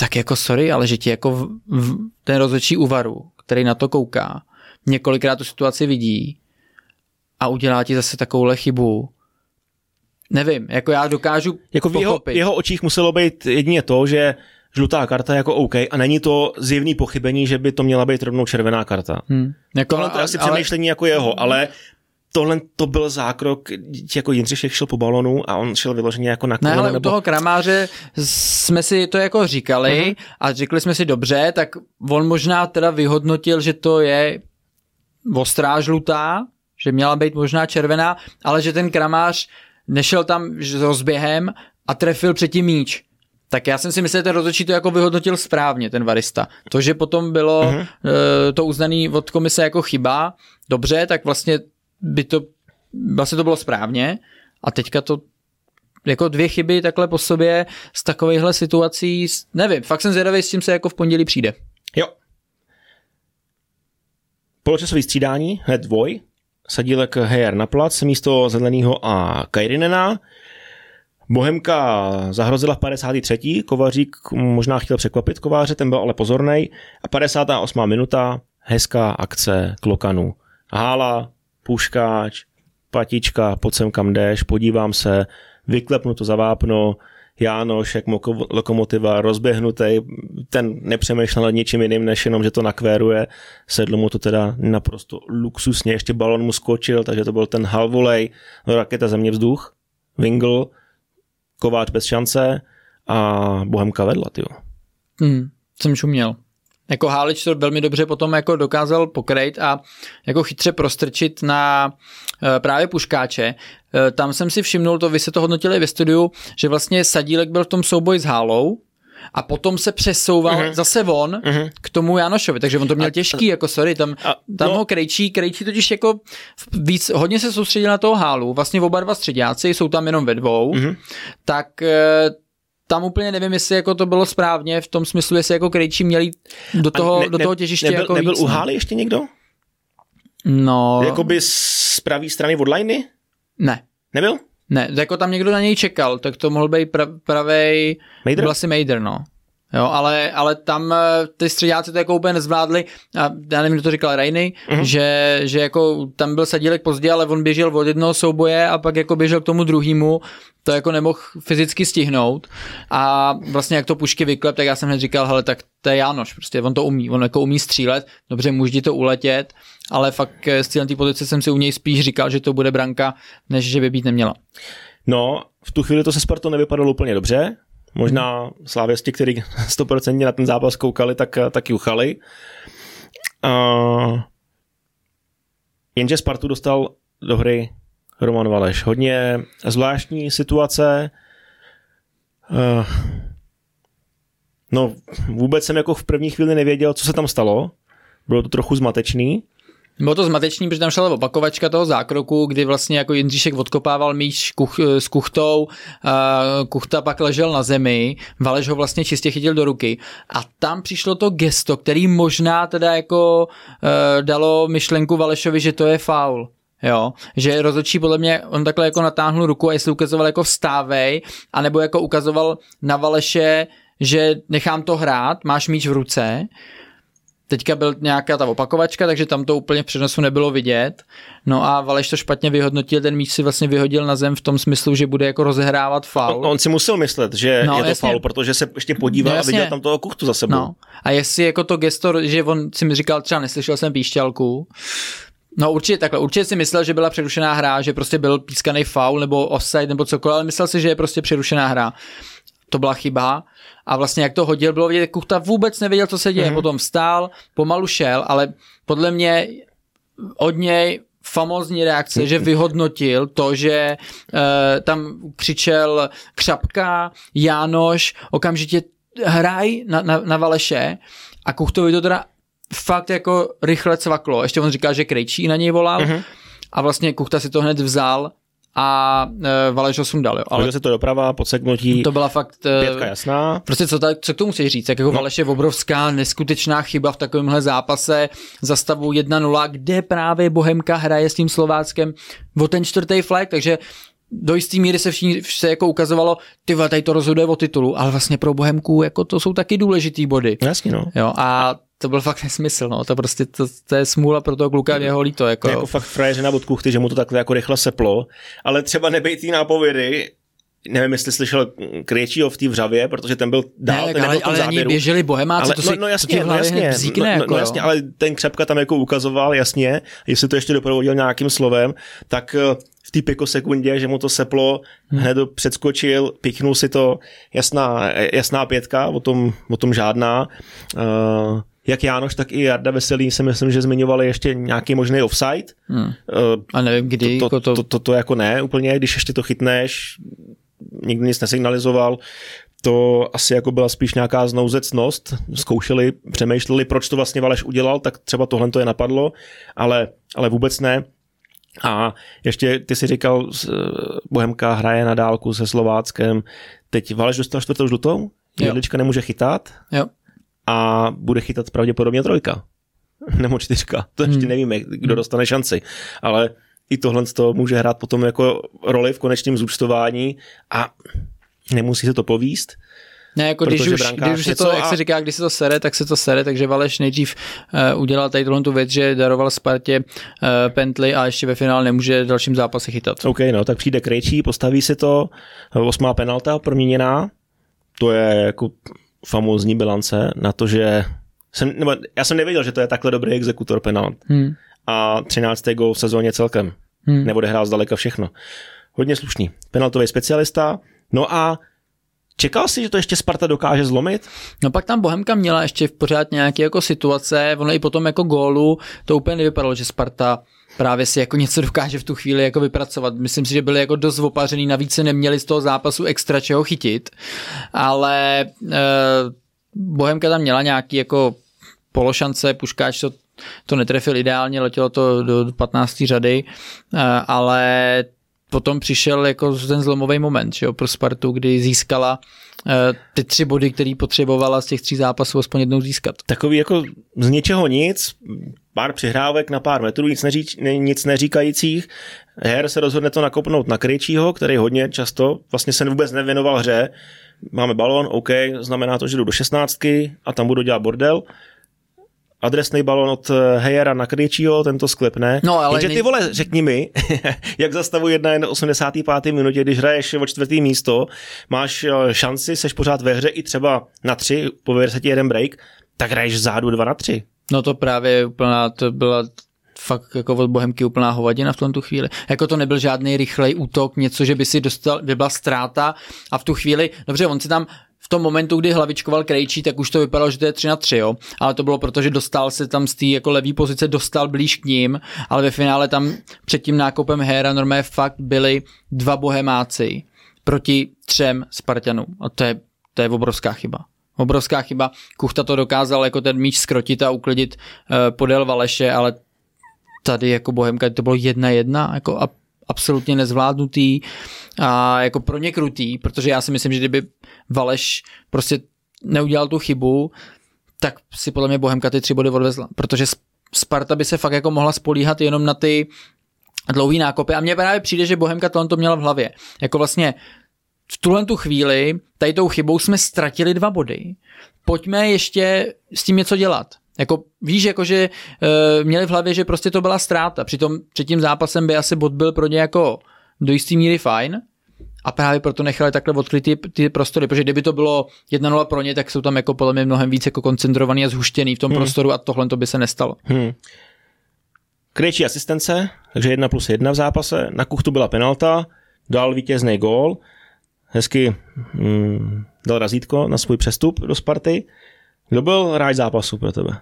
tak jako sorry, ale že ti jako v, v, ten rozhodčí úvaru, který na to kouká, několikrát tu situaci vidí a udělá ti zase takovouhle chybu, nevím, jako já dokážu Jako v jeho, pochopit. jeho očích muselo být jedině to, že žlutá karta je jako OK a není to zjevný pochybení, že by to měla být rovnou červená karta. Hmm. Jako, Tohle to je asi přemýšlení jako jeho, ale tohle to byl zákrok, jako Jindřišek šel po balonu a on šel vyloženě jako na Ne, koleno. ale u nebo... toho kramáře jsme si to jako říkali Mhm. a řekli jsme si dobře, tak on možná teda vyhodnotil, že to je ostrá žlutá, že měla být možná červená, ale že ten kramář nešel tam s rozběhem a trefil předtím míč. Tak já jsem si myslel, že ten rozhodčí to jako vyhodnotil správně, ten varista. To, že potom bylo uh-huh. to uznaný od komise jako chyba, dobře, tak vlastně by to, vlastně to bylo správně a teďka to jako dvě chyby takhle po sobě z takovýchhle situací, nevím, fakt jsem zvědavý, s tím se jako v pondělí přijde. Jo. Poločasový střídání, hned dvoj. Sadílek Heyer na plac místo Zeleného a Kajrinena. Bohemka zahrozila v 53. Kovařík možná chtěl překvapit Kováře, ten byl ale pozorný. A 58. minuta, hezká akce Klokanu. Hála, Puškáč, Patička, pojď sem kam jdeš, podívám se, vyklepnu to za vápno, Jánoš, jak moko- lokomotiva, rozběhnutý, ten nepřemýšlel nad ničím jiným, než jenom, že to nakvéruje. Sedlo mu to teda naprosto luxusně, ještě balon mu skočil, takže to byl ten halvolej, raketa země vzduch, Wingl, Kováč bez šance a Bohemka vedla, tyjo. Hmm, jsem šuměl. Jako Hálič to velmi dobře potom jako dokázal pokrejt a jako chytře prostrčit na e, právě puškáče. E, tam jsem si všimnul, to vy se to hodnotili ve studiu, že vlastně Sadílek byl v tom souboji s Hálou a potom se přesouval uh-huh. zase on uh-huh. k tomu Janošovi, takže on to měl těžký, jako sorry, tam, A- tam no. ho krejčí, krejčí totiž jako víc, hodně se soustředil na toho Hálu, vlastně oba dva středáci jsou tam jenom ve dvou, uh-huh. tak e, tam úplně nevím, jestli jako to bylo správně, v tom smyslu, jestli jako krejčí měli do toho, A do toho těžiště nebyl, jako nebyl víc, u no. Hály ještě někdo? No, Jakoby z pravé strany od liney? ne. Nebyl? Ne, jako tam někdo na něj čekal, tak to mohl být pra, pravej, Mejdr? byl asi Mader, no. Jo, ale, ale tam eh, ty středáci to jako úplně nezvládli a já nevím, kdo to říkal, Rainy, Mhm. uh-huh. že, že jako tam byl sadílek pozdě, ale on běžel od jednoho souboje a pak jako běžel k tomu druhému, to jako nemohl fyzicky stihnout a vlastně jak to pušky vyklep, tak já jsem hned říkal, hele, tak to je Jánoš, prostě on to umí, on jako umí střílet, dobře, může to uletět, ale fakt eh, z této pozice jsem si u něj spíš říkal, že to bude branka, než že by být neměla. No, v tu chvíli to se Spartou nevypadalo úplně dobře. Možná slávěsti, kteří 100% na ten zápas koukali, tak, tak juchali. Uh, jenže Spartu dostal do hry Roman Valeš. Hodně zvláštní situace. Uh, no, vůbec jsem jako v první chvíli nevěděl, co se tam stalo. Bylo to trochu zmatečný. Bylo to zmatečný, protože tam šla opakovačka toho zákroku, kdy vlastně jako Jindříšek odkopával míč kuch, s kuchtou, kuchta pak ležel na zemi, Valeš ho vlastně čistě chytil do ruky a tam přišlo to gesto, který možná teda jako uh, dalo myšlenku Valešovi, že to je faul. Jo, že rozhodčí podle mě, on takhle jako natáhnul ruku a jestli ukazoval jako vstávej, anebo jako ukazoval na Valeše, že nechám to hrát, máš míč v ruce, Teďka byl nějaká ta opakovačka, takže tam to úplně v přenosu nebylo vidět. No a Valeš to špatně vyhodnotil, ten míč si vlastně vyhodil na zem v tom smyslu, že bude jako rozehrávat faul. On, on si musel myslet, že No, je to jasně. faul, protože se ještě podíval No, a viděl tam toho kuchtu za sebou. No. A jestli jako to gesto, že on si mi říkal, třeba neslyšel jsem píšťalku, No určitě takhle, určitě si myslel, že byla přerušená hra, že prostě byl pískaný faul nebo offside nebo cokoliv, ale myslel si, že je prostě přerušená hra. To byla chyba a vlastně jak to hodil, bylo vidět, Kuchta vůbec nevěděl, co se děje, mm-hmm. potom vstál, pomalu šel, ale podle mě od něj famózní reakce, že vyhodnotil to, že uh, tam křičel Křapka, Jánoš, okamžitě hraj na, na, na Valeše a Kuchtovi to teda fakt jako rychle cvaklo. Ještě on říká, že Krejčí na něj volal uh-huh. a vlastně Kuchta si to hned vzal a e, Valeš ho sundal. Jo. Ale se to doprava, podseknutí. To byla fakt... E, pětka jasná. Prostě co, tak, co k tomu chceš říct? Jak jako no. Valeš je obrovská, neskutečná chyba v takovémhle zápase za stavu 1-0, kde právě Bohemka hraje s tím Slováckem o ten čtvrtý flag, takže do jisté míry se, všichni, se jako ukazovalo, ty tady to rozhoduje o titulu, ale vlastně pro Bohemku jako to jsou taky důležitý body. Jasně, no. Jo, a to byl fakt nesmysl, no. To prostě, to, to je smůla pro toho kluka, jeho líto. Jako, jako fakt frajeřina od kuchty, že mu to takhle jako rychle seplo, ale třeba nebejtý nápovědy, nevím, jestli slyšel Krejčího v té vřavě, protože ten byl dál, ne, ten ale, ale ani běželi bohemáci, ale, to si, no, no jasně, to no, jasně, bzíkne, no, jako, no, jasně, ale ten Křepka tam jako ukazoval, jasně, jestli to ještě doprovodil nějakým slovem, tak eh, v té pikosekundě, že mu to seplo, hmm. hned předskočil, piknul si to, jasná, jasná pětka, o tom, o tom žádná. Uh, jak Jánoš, tak i Jarda Veselý si myslím, že zmiňovali ještě nějaký možný offside. Hmm. Uh, A nevím, kdy. To, to, to, to, to, to jako ne úplně, když ještě to chytneš, nikdy nic nesignalizoval, to asi jako byla spíš nějaká znouzecnost, zkoušeli, přemýšleli, proč to vlastně Valeš udělal, tak třeba tohle to je napadlo, ale, ale vůbec ne. A ještě ty si říkal, eh, Bohemka hraje na dálku se Slováckem, teď Valeš dostal čtvrtou žlutou, Jedlička nemůže chytat jo. a bude chytat pravděpodobně trojka. Nebo čtyřka, to ještě hmm. nevíme, kdo dostane šanci, ale i tohle to může hrát potom jako roli v konečném zúčtování a nemusí se to povíst. Ne, jako když už, když už se to, a... jak se říká, když se to sere, tak se to sere, takže Valeš nejdřív uh, udělal tady tohle tu věc, že daroval Spartě uh, pently a ještě ve finále nemůže v dalším zápase chytat. OK, no, tak přijde Krejčí, postaví si to, osmá penalta proměněná, to je jako famózní bilance na to, že jsem, nebo já jsem nevěděl, že to je takhle dobrý exekutor penalt. Hmm a 13. gol v sezóně celkem. Hmm. Neodehrál zdaleka všechno. Hodně slušný. Penaltový specialista. No a Čekal jsi, že to ještě Sparta dokáže zlomit? No pak tam Bohemka měla ještě v pořád nějaké jako situace, ono i potom jako gólu, to úplně nevypadalo, že Sparta právě si jako něco dokáže v tu chvíli jako vypracovat. Myslím si, že byli jako dost opařený, navíc se neměli z toho zápasu extra čeho chytit, ale eh, Bohemka tam měla nějaký jako pološance, Puškáč to to netrefil ideálně, letělo to do 15. řady, eh, ale potom přišel jako ten zlomový moment že jo, pro Spartu, kdy získala eh, ty tři body, který potřebovala z těch tří zápasů aspoň jednou získat. Takový jako z ničeho nic, pár přihrávek na pár metrů, nic, neříč, nic neříkajících. Her se rozhodne to nakopnout na Krejčího, který hodně často vlastně se vůbec nevěnoval hře. Máme balon, OK, znamená to, že jdu do šestnáctky a tam budu dělat bordel adresný balon od eh, Hejera na Krejčího, tento sklepne. No, ale Jenže ty vole, řekni mi, jak zastavu 1 85. minutě, když hraješ o čtvrtý místo, máš eh, šanci, seš pořád ve hře i třeba na tři, povede se ti jeden break, tak hraješ vzadu 2 na 3. No to právě úplná, to byla fakt jako od Bohemky úplná hovadina v tom tu chvíli. Jako to nebyl žádný rychlej útok, něco, že by si dostal, by byla ztráta a v tu chvíli, dobře, on si tam v tom momentu, kdy hlavičkoval Krejčí, tak už to vypadalo, že to je 3 na 3, jo. Ale to bylo proto, že dostal se tam z té jako levý pozice, dostal blíž k ním, ale ve finále tam před tím nákupem Héra normálně fakt byli dva bohemáci proti třem Spartanům. A to je, to je obrovská chyba. Obrovská chyba. Kuchta to dokázal jako ten míč skrotit a uklidit uh, podél Valeše, ale tady jako Bohemka to bylo jedna jedna, jako a absolutně nezvládnutý a jako pro ně krutý, protože já si myslím, že kdyby Valeš prostě neudělal tu chybu, tak si podle mě Bohemka ty tři body odvezla, protože Sparta by se fakt jako mohla spolíhat jenom na ty dlouhý nákopy a mně právě přijde, že Bohemka tohle to měla v hlavě. Jako vlastně v tuhle tu chvíli, tady tou chybou jsme ztratili dva body. Pojďme ještě s tím něco dělat. Jako víš, jako že e, měli v hlavě, že prostě to byla ztráta. Přitom před tím zápasem by asi bod byl pro ně jako do jistý míry fajn, a právě proto nechali takhle odkryt ty, ty prostory, protože kdyby to bylo 1-0 pro ně, tak jsou tam jako podle mě mnohem víc jako koncentrovaný a zhuštěný v tom hmm. prostoru a tohle to by se nestalo. Hmm. Krejčí asistence, takže 1 plus 1 v zápase, na kuchtu byla penalta, dal vítězný gól, hezky hmm, dal razítko na svůj přestup do Sparty. Kdo byl hráč zápasu pro tebe?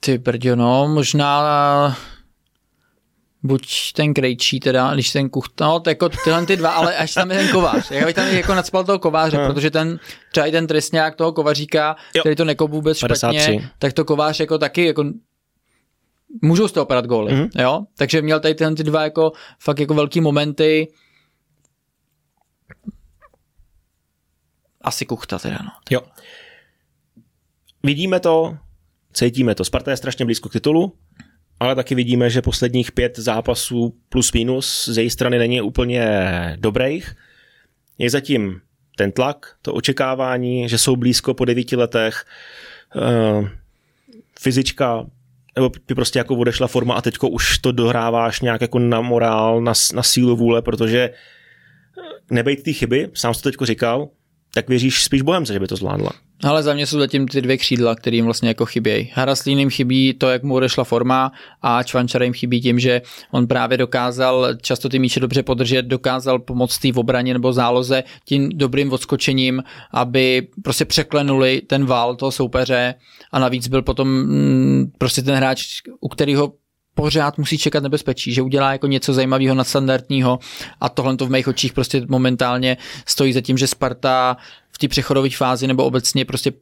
Ty brďo, no, možná buď ten Krejčí teda, když ten Kucht, no to jako tyhle ty dva, ale až tam je ten kovář. Já bych tam jako nadspal toho kováře, no. protože ten, třeba i ten trestňák toho kovaříka, jo. který to nekop vůbec 53. špatně, tak to kovář jako taky jako můžou z toho operat góly, mm-hmm. jo? Takže měl tady tyhle ty dva jako fakt jako velký momenty. Asi kuchta teda, no. Jo. Vidíme to, cítíme to. Sparta je strašně blízko k titulu, ale taky vidíme, že posledních pět zápasů plus minus z její strany není úplně dobrých. Je zatím ten tlak, to očekávání, že jsou blízko po devíti letech, uh, fyzička, nebo by prostě jako odešla forma a teďko už to dohráváš nějak jako na morál, na, na sílu vůle, protože nebejt ty chyby, sám jsi to teďko říkal, tak věříš spíš Bohemce, že by to zvládla. Ale za mě jsou zatím ty dvě křídla, kterým vlastně jako chybějí. Haraslín jim chybí to, jak mu odešla forma a Čvančara jim chybí tím, že on právě dokázal často ty míče dobře podržet, dokázal pomoct té v obraně nebo záloze tím dobrým odskočením, aby prostě překlenuli ten val toho soupeře a navíc byl potom mm, prostě ten hráč, u kterého pořád musí čekat nebezpečí, že udělá jako něco zajímavého, nadstandardního a tohle to v mých očích prostě momentálně stojí za tím, že Sparta v té přechodové fázi nebo obecně prostě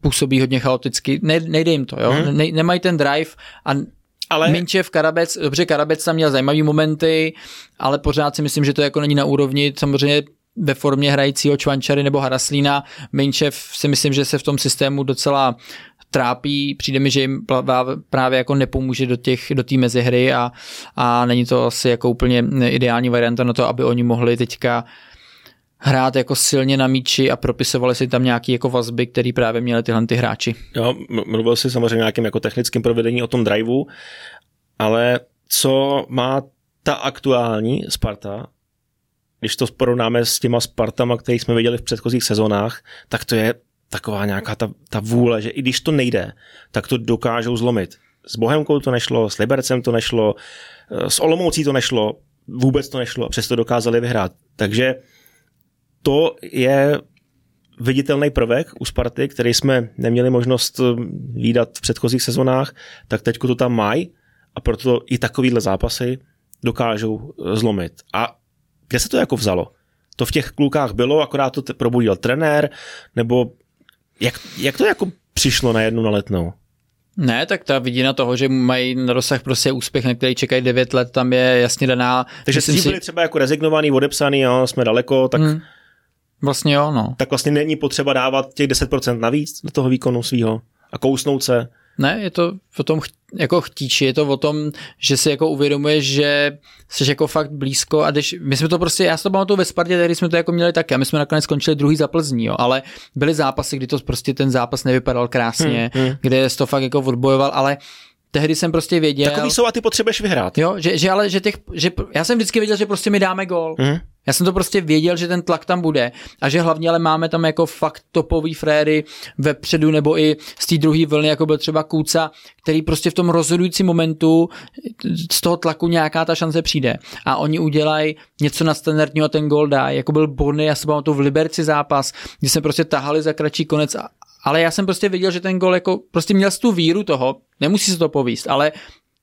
působí hodně chaoticky. Ne, nejde jim to, jo? Hmm. Ne, nemají ten drive a ale... Minčev, Karabec, dobře, Karabec tam měl zajímavý momenty, ale pořád si myslím, že to jako není na úrovni samozřejmě ve formě hrajícího Čvančary nebo Haraslína. Minčev si myslím, že se v tom systému docela trápí, přijde mi, že jim právě jako nepomůže do těch, do té mezihry a, a není to asi jako úplně ideální varianta na to, aby oni mohli teďka hrát jako silně na míči a propisovali si tam nějaké jako vazby, které právě měli tyhle ty hráči. Jo, mluvil si samozřejmě nějakým jako technickým provedení o tom driveu, ale co má ta aktuální Sparta, když to porovnáme s těma Spartama, který jsme viděli v předchozích sezónách, tak to je taková nějaká ta, ta vůle, že i když to nejde, tak to dokážou zlomit. S Bohemkou to nešlo, s Libercem to nešlo, eh, s Olomoucí to nešlo, vůbec to nešlo a přesto dokázali vyhrát. Takže to je viditelný prvek u Sparty, který jsme neměli možnost eh, výdat v předchozích sezonách, tak teď to tam mají a proto i takovýhle zápasy dokážou eh, zlomit. A kde se to jako vzalo? To v těch klukách bylo, akorát to probudil trenér, nebo jak, jak to jako přišlo na jednu na letnou? Ne, tak ta vidina toho, že mají na dosah prostě úspěch, na který čekají 9 let, tam je jasně daná. Takže si byli třeba jako rezignovaný, odepsaný, jo, jsme daleko, tak... Hmm. Vlastně jo, no. Tak vlastně není potřeba dávat těch 10% navíc do toho výkonu svého a kousnout se. Ne, je to o tom jako chtíči, je to o tom, že si jako uvědomuješ, že jsi jako fakt blízko a když, my jsme to prostě, já si to pamatuju ve Spartě, tady jsme to jako měli taky a my jsme nakonec skončili druhý za Plzní, jo, ale byly zápasy, kdy to prostě ten zápas nevypadal krásně, hmm, hmm. kde jsi to fakt jako odbojoval, ale tehdy jsem prostě věděl. Takový jsou a ty potřebuješ vyhrát. Jo, že, že ale, že těch, že já jsem vždycky věděl, že prostě mi dáme gol. Mm. Já jsem to prostě věděl, že ten tlak tam bude a že hlavně ale máme tam jako fakt topový fréry vepředu nebo i z té druhé vlny, jako byl třeba Kůca, který prostě v tom rozhodujícím momentu z toho tlaku nějaká ta šance přijde. A oni udělají něco nadstandardního a ten gol dá, jako byl Bony, já se pamatuju v Liberci zápas, kdy jsme prostě tahali za kratší konec a, ale já jsem prostě viděl, že ten gol jako prostě měl tu víru toho, nemusí se to povíst, ale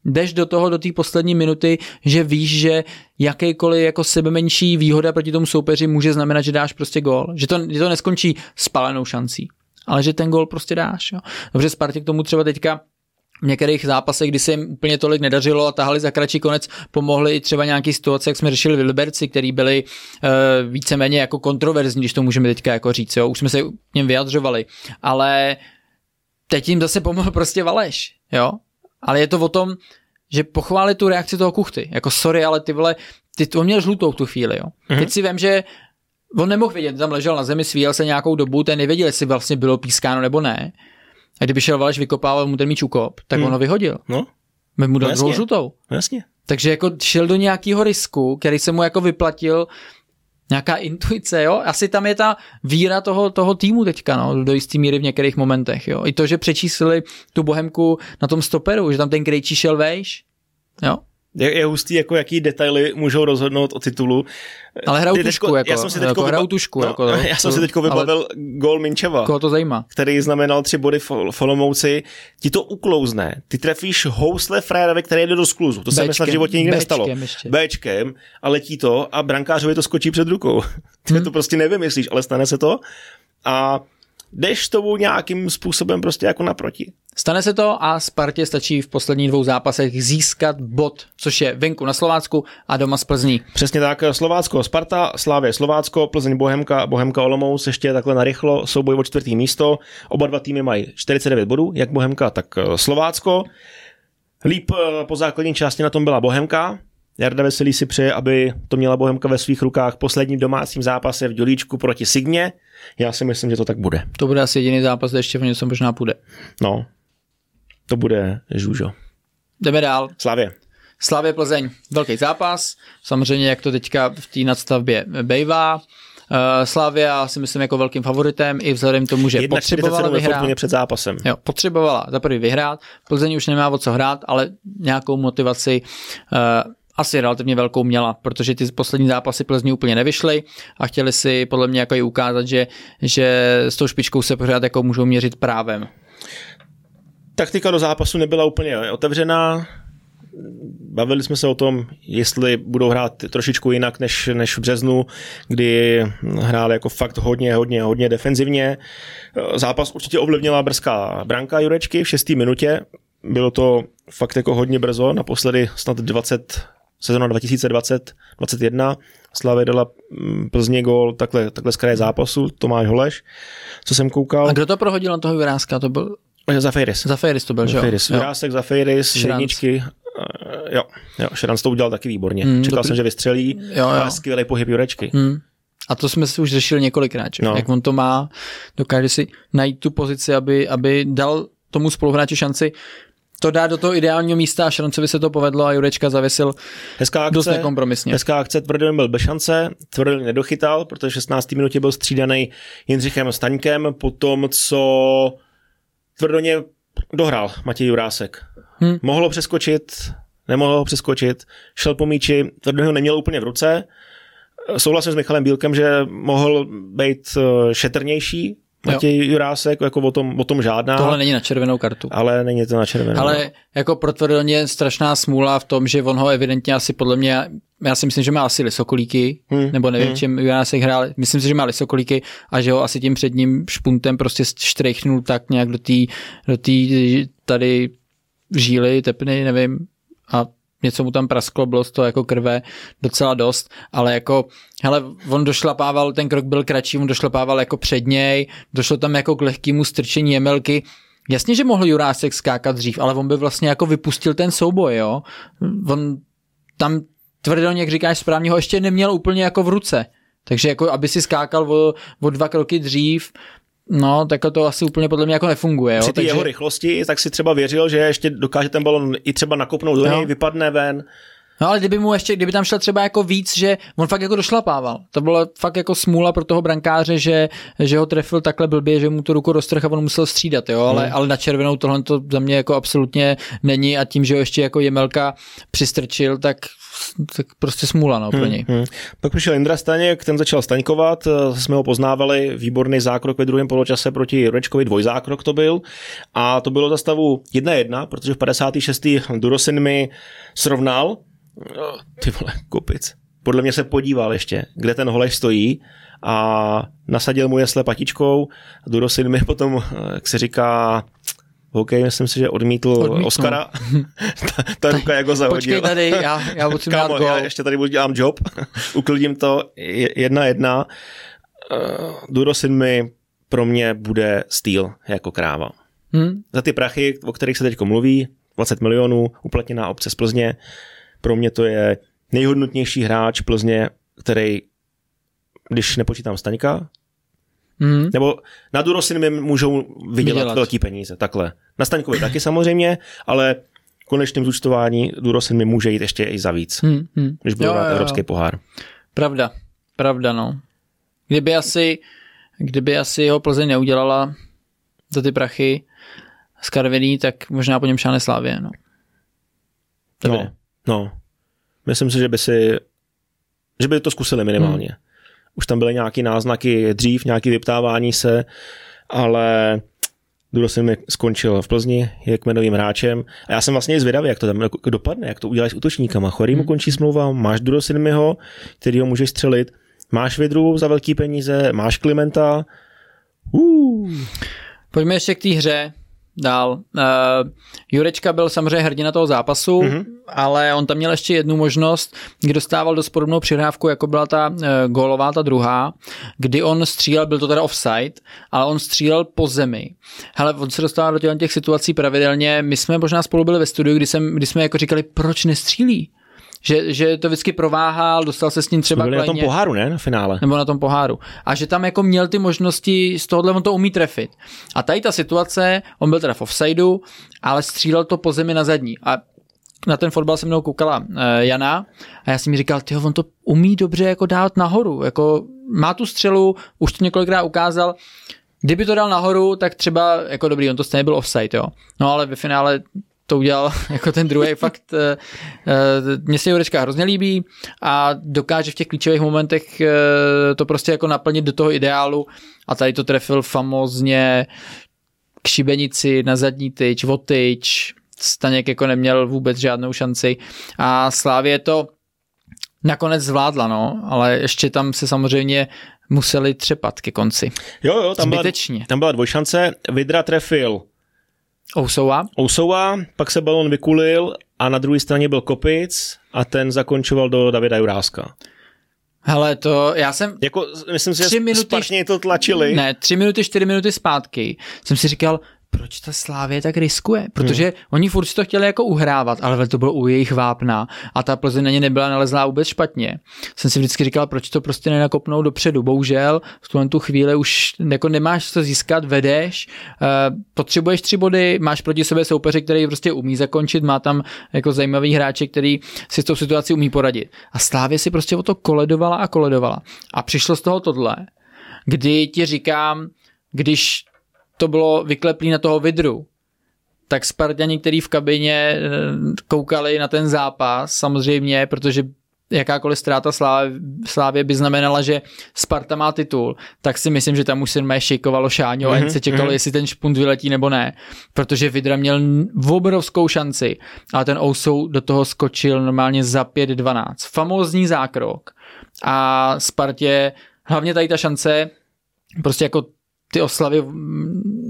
jdeš do toho, do té poslední minuty, že víš, že jakýkoliv jako sebe menší výhoda proti tomu soupeři může znamenat, že dáš prostě gol. Že to, že to neskončí spalenou šancí, ale že ten gol prostě dáš. Jo. Dobře, Spartě k tomu třeba teďka v některých zápasech, kdy se jim úplně tolik nedařilo a tahali za kratší konec, pomohly i třeba nějaké situace, jak jsme řešili v Liberci, které byly uh, víceméně jako kontroverzní, když to můžeme teďka jako říct. Jo. Už jsme se k něm vyjadřovali, ale teď jim zase pomohl prostě Valeš. Jo? Ale je to o tom, že pochválit tu reakci toho kuchty. Jako sorry, ale ty vole, ty to měl žlutou v tu chvíli, jo. Mm-hmm. Teď si vím, že on nemohl vědět, tam ležel na zemi, svíjel se nějakou dobu, ten nevěděl, jestli vlastně bylo pískáno nebo ne. A kdyby šel Valeš vykopával mu ten míč ukop, tak mm. on ho vyhodil. No. My mu dal no, druhou žlutou. No, jasně. Takže jako šel do nějakého risku, který se mu jako vyplatil nějaká intuice, jo. Asi tam je ta víra toho, toho týmu teďka, no, do jistý míry v některých momentech, jo. I to, že přečíslili tu bohemku na tom stoperu, že tam ten Krejčí šel vejš, jo. Je, je hustý, jako jaký detaily můžou rozhodnout o titulu. Ale hrajou Ty tušku, teďko- jako, já jsem si jako hrajou tušku. no, jako, já jsem si to- teďko ale vybavil gol Minčeva, Koho to zajímá? který znamenal tři body v v Olomouci. Ti to uklouzne. Ty trefíš housle frajerovi, který jde do skluzu. To se mi snad v životě nikdy nestalo. ještě. Béčkem a letí to a brankářovi to skočí před rukou. Ty Hmm. to prostě nevymyslíš, ale stane se to. A jdeš tomu nějakým způsobem prostě jako naproti. Stane se to a Spartě stačí v posledních dvou zápasech získat bod, což je venku na Slovácku a doma z Plzní. Přesně tak, Slovácko, Sparta, Slávě, Slovácko, Plzeň, Bohemka, Bohemka, Olomouc, ještě takhle narychlo, souboj o čtvrtý místo. Oba dva týmy mají 49 bodů, jak Bohemka, tak eh, Slovácko. Líp eh, po základní části na tom byla Bohemka. Jarda Veselý si přeje, aby to měla Bohemka ve svých rukách posledním domácím zápase v Dělíčku proti Signě. Já si myslím, že to tak bude. To bude asi jediný zápas, kde ještě v něco možná půjde. No, to bude žužo. Jdeme dál. Slávě. Slavě Plzeň, velký zápas, samozřejmě jak to teďka v té nadstavbě bejvá. Uh, Slavia si myslím jako velkým favoritem i vzhledem k tomu, že 1,47 potřebovala vyhrát. Před zápasem. Jo, potřebovala za prvý vyhrát, Plzeň už nemá o co hrát, ale nějakou motivaci uh, asi relativně velkou měla, protože ty poslední zápasy Plzni úplně nevyšly a chtěli si podle mě jako i ukázat, že, že s tou špičkou se pořád jako můžou měřit právem. taktika do zápasu nebyla úplně otevřená. Bavili jsme se o tom, jestli budou hrát trošičku jinak než, než v březnu, kdy hráli jako fakt hodně, hodně, hodně defenzivně. Zápas určitě ovlivnila brzká branka Jurečky v šestý minutě. Bylo to fakt jako hodně brzo, naposledy snad 20, sezona 2020-21. Slavě dala mm, Plzně gól takhle, takhle z kraje zápasu, Tomáš Holeš, co jsem koukal. A kdo to prohodil na toho Vyrázka? To byl Za Fejris. za Fejris to byl, že jo? Fejris. Jo. Vrásek za Fejris, z Šranc. jedničky. Uh, jo, jo, Šranc to udělal taky výborně. Mm, Mm, Čekal dobrý. jsem, že vystřelí, Jo, jo. ale skvělý pohyb Jurečky. Hmm. A to jsme si už řešili několikrát, že? No. jak on to má, dokáže si najít tu pozici, aby, aby dal tomu spoluhráči šanci to dá do toho ideálního místa a Šrancovi se to povedlo a Jurečka zavěsil Hezká akce, dost nekompromisně. hezká akce, Tvrdil byl bez šance, Tvrdil nedochytal, protože v 16. minutě byl střídaný Jindřichem Staňkem, potom co Tvrdoně dohrál Matěj Jurásek. Hmm. Mohlo přeskočit, nemohlo ho přeskočit, šel po míči, Tvrdoně ho neměl úplně v ruce. Souhlasím s Michalem Bílkem, že mohl být eh, šetrnější, Matěj Jurásek, jako o tom, o tom žádná, Tohle není na červenou kartu. ale není to na červenou. Ale jako pro Tvrdoně strašná smůla v tom, že on ho evidentně asi podle mě, já si myslím, že má asi lisokolíky, Hmm, nebo nevím, hmm. čím Janásek hrál, myslím si, že má lisokolíky a že ho asi tím předním špuntem prostě štrechnul tak nějak do té do tý, tady žíly, tepny, nevím, a něco mu tam prasklo, bylo z toho jako krve docela dost, ale jako, hele, on došlapával, ten krok byl kratší, on došlapával jako před něj, došlo tam jako k lehkému strčení jemelky, Jasně, že mohl Jurásek skákat dřív, ale on by vlastně jako vypustil ten souboj, jo. On tam tvrdil, jak říkáš správně, ho ještě neměl úplně jako v ruce. Takže jako, aby si skákal o, o dva kroky dřív, no, tak to asi úplně podle mě jako nefunguje, jo. Při té Takže, jeho rychlosti, tak si třeba věřil, že ještě dokáže ten balon i třeba nakopnout do něj, vypadne ven. No ale kdyby mu ještě, kdyby tam šel třeba jako víc, že on fakt jako došlapával. To bylo fakt jako smůla pro toho brankáře, že, že ho trefil takhle blbě, že mu tu ruku roztrh a on musel střídat, jo, ale, Hmm. ale na červenou tohle to za mě jako absolutně není a tím, že ho ještě jako Jemelka přistrčil, tak, tak prostě smůla, no, pro něj. Hmm. Pak přišel Indra Staněk, ten začal staňkovat, jsme ho poznávali, výborný zákrok ve druhém poločase proti Jurečkovi, dvojzákrok to byl. A to bylo za stavu 1-1, protože v 56. Durosin mi srovnal, Eh, ty vole, kupic. Podle mě se podíval ještě, kde ten holeš stojí a nasadil mu jesle patičkou. Durosin mi potom, eh, jak se říká, OK, myslím si, že odmítl, Odmítnul. Oscara. ta, ta ruka jak ho zahodil. Počkej tady, já, já dát Kámo, gol. já ještě tady budu dělám job, uklidím to je- jedna jedna. Uh, Durosin mi pro mě bude stýl jako kráva. Hm? Za ty prachy, o kterých se teď mluví, 20 milionů, uplatněná obce z Plzně, pro mě to je nejhodnotnější hráč Plzně, který, když nepočítám Staňka, Hm? nebo na Durosin mi můžou vydělat, Vydělat. velký peníze, takhle. Na Staňkovi taky samozřejmě, ale v konečném zúčtování Durosin mi může jít ještě i za víc, Hm, hm. když budu hrát evropský pohár. Pravda, pravda, no. Kdyby asi, kdyby asi jeho Plzeň neudělala za ty prachy z Karviní, tak možná po něm šáne Slávě, no. To No, bude. No. Myslím si, že by si, že by to zkusili minimálně. Hmm. Už tam byly nějaké náznaky dřív, nějaké vyptávání se, ale Durosin mi skončil v Plzni, je kmenovým hráčem a já jsem vlastně zvědavý, jak to tam jako dopadne, jak to uděláš s útočníkama. Chorý mu hmm. končí smlouva, máš Durosinmiho, který ho můžeš střelit, máš Vidru za velký peníze, máš Klimenta. Uh. Pojďme ještě k té hře dál. Uh, Jurečka byl samozřejmě hrdina toho zápasu, mm-hmm. ale on tam měl ještě jednu možnost, kdy dostával dost podobnou přihrávku, jako byla ta uh, gólová, ta druhá, kdy on střílel, byl to teda offside, ale on střílel po zemi. Hele, on se dostává do těch, těch situací pravidelně. My jsme možná spolu byli ve studiu, kdy, jsem, kdy jsme jako říkali, proč nestřílí? Že, že to vždycky prováhal, dostal se s ním třeba byli na tom poháru, ne? Na finále. Nebo na tom poháru. A že tam jako měl ty možnosti, z tohohle on to umí trefit. A tady ta situace, on byl teda v offsideu, ale střílel to po zemi na zadní. A na ten fotbal se mnou koukala uh, Jana a já jsem mi říkal, tyjo, on to umí dobře jako dát nahoru, jako má tu střelu, už to několikrát ukázal, Kdyby to dal nahoru, tak třeba, jako dobrý, on to stejně byl offside, jo. No ale ve finále to udělal jako ten druhý fakt. Eh, eh, mně se Jurečka hrozně líbí a dokáže v těch klíčových momentech eh, to prostě jako naplnit do toho ideálu a tady to trefil famozně k šibenici na zadní tyč, votyč, Staněk jako neměl vůbec žádnou šanci a Slávě to nakonec zvládla, no, ale ještě tam se samozřejmě museli třepat ke konci. Jo, jo, tam Zbytečně. byla, tam byla dvojšance, Vidra trefil Ousoua. Ousoua, pak se balon vykulil a na druhé straně byl Kopic a ten zakončoval do Davida Juráska. Hele, to já jsem... Jako, myslím si, že minuty, to tlačili. Ne, tři minuty, čtyři minuty zpátky jsem si říkal, proč ta Slávě tak riskuje? Protože hmm. oni furt si to chtěli jako uhrávat, ale to bylo u jejich vápna a ta Plzeň na ně nebyla nalezlá vůbec špatně. Jsem si vždycky říkal, proč to prostě nenakopnou dopředu. Bohužel v tu chvíli už jako nemáš co získat, vedeš, uh, potřebuješ tři body, máš proti sobě soupeře, který prostě umí zakončit, má tam jako zajímavý hráče, který si s tou situací umí poradit. A Slávě si prostě o to koledovala a koledovala. A přišlo z toho tohle, kdy ti říkám, když to bylo vykleplý na toho vidru, tak Spartani, který v kabině eh, koukali na ten zápas, samozřejmě, protože jakákoliv ztráta Slávě, Slávě by znamenala, že Sparta má titul, tak si myslím, že tam už se mé šikovalo šáňo mm-hmm, a se čekalo, mm-hmm. jestli ten špunt vyletí nebo ne, protože Vidra měl obrovskou šanci a ten Ousou do toho skočil normálně za 5-12. Famózní zákrok a Spartě hlavně tady ta šance prostě jako ty oslavy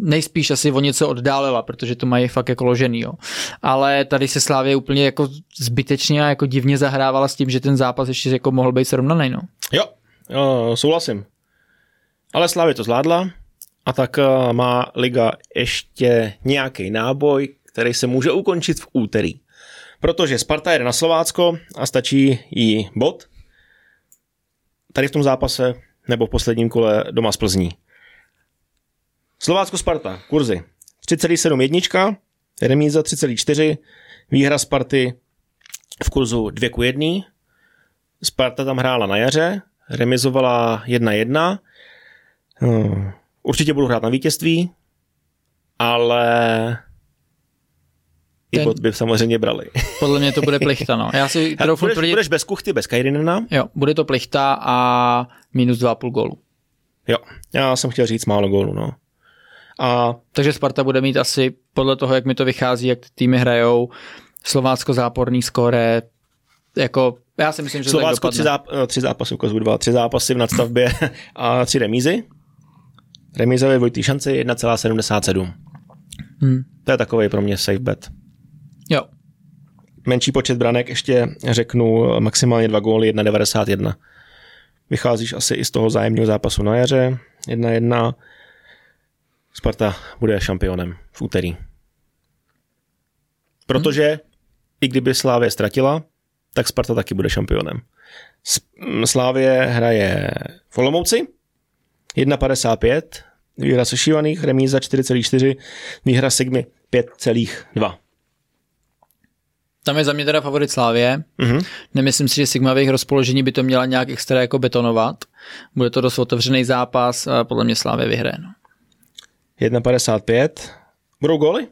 nejspíš asi o něco oddálila, protože to mají fakt jako ložený, jo. Ale tady se Slávě úplně jako zbytečně a jako divně zahrávala s tím, že ten zápas ještě jako mohl být srovnaný, no. Jo, jo souhlasím. Ale Slávě to zvládla a tak eh, má Liga ještě nějaký náboj, který se může ukončit v úterý. Protože Sparta jede na Slovácko a stačí jí bod. Tady v tom zápase nebo v posledním kole doma z Plzní. Slovácko Sparta, kurzy 3,7 jednička, remíza 3,4, výhra Sparty v kurzu 2 k 1. Sparta tam hrála na jaře, remizovala 1-1. Hmm. Určitě budu hrát na vítězství, ale ten... i bod by samozřejmě brali. Podle mě to bude plichta, no. Já si budeš, tvrdit... budeš bez kuchty, bez Kajrinena. Jo, bude to plichta a minus 2,5 gólu. Jo, já jsem chtěl říct málo gólu, no. A... Takže Sparta bude mít asi podle toho, jak mi to vychází, jak ty týmy hrajou, Slovácko záporný skóre, jako já si myslím, že Slovácko tři, záp- no, tři zápasy, ukazuju dva, tři zápasy v nadstavbě a tři remízy. Remíza ve dvojitý šanci 1,77. Hmm. To je takový pro mě safe bet. Jo. Menší počet branek, ještě řeknu maximálně dva góly, 1,91. Vycházíš asi i z toho zájemného zápasu na jaře, 1-1. Sparta bude šampionem v úterý. Protože hmm. i kdyby Slávě ztratila, tak Sparta taky bude šampionem. Slávě hraje v Olomouci 1,55, výhra sešívaných, remíza 4,4, výhra Sigmy 5,2. Tam je za mě teda favorit Slávě. Mm-hmm. Nemyslím si, že Sigma v jejich rozpoložení by to měla nějak extra jako betonovat. Bude to dost otevřený zápas a podle mě Slávě vyhraje. No. 1,55. Budou góly?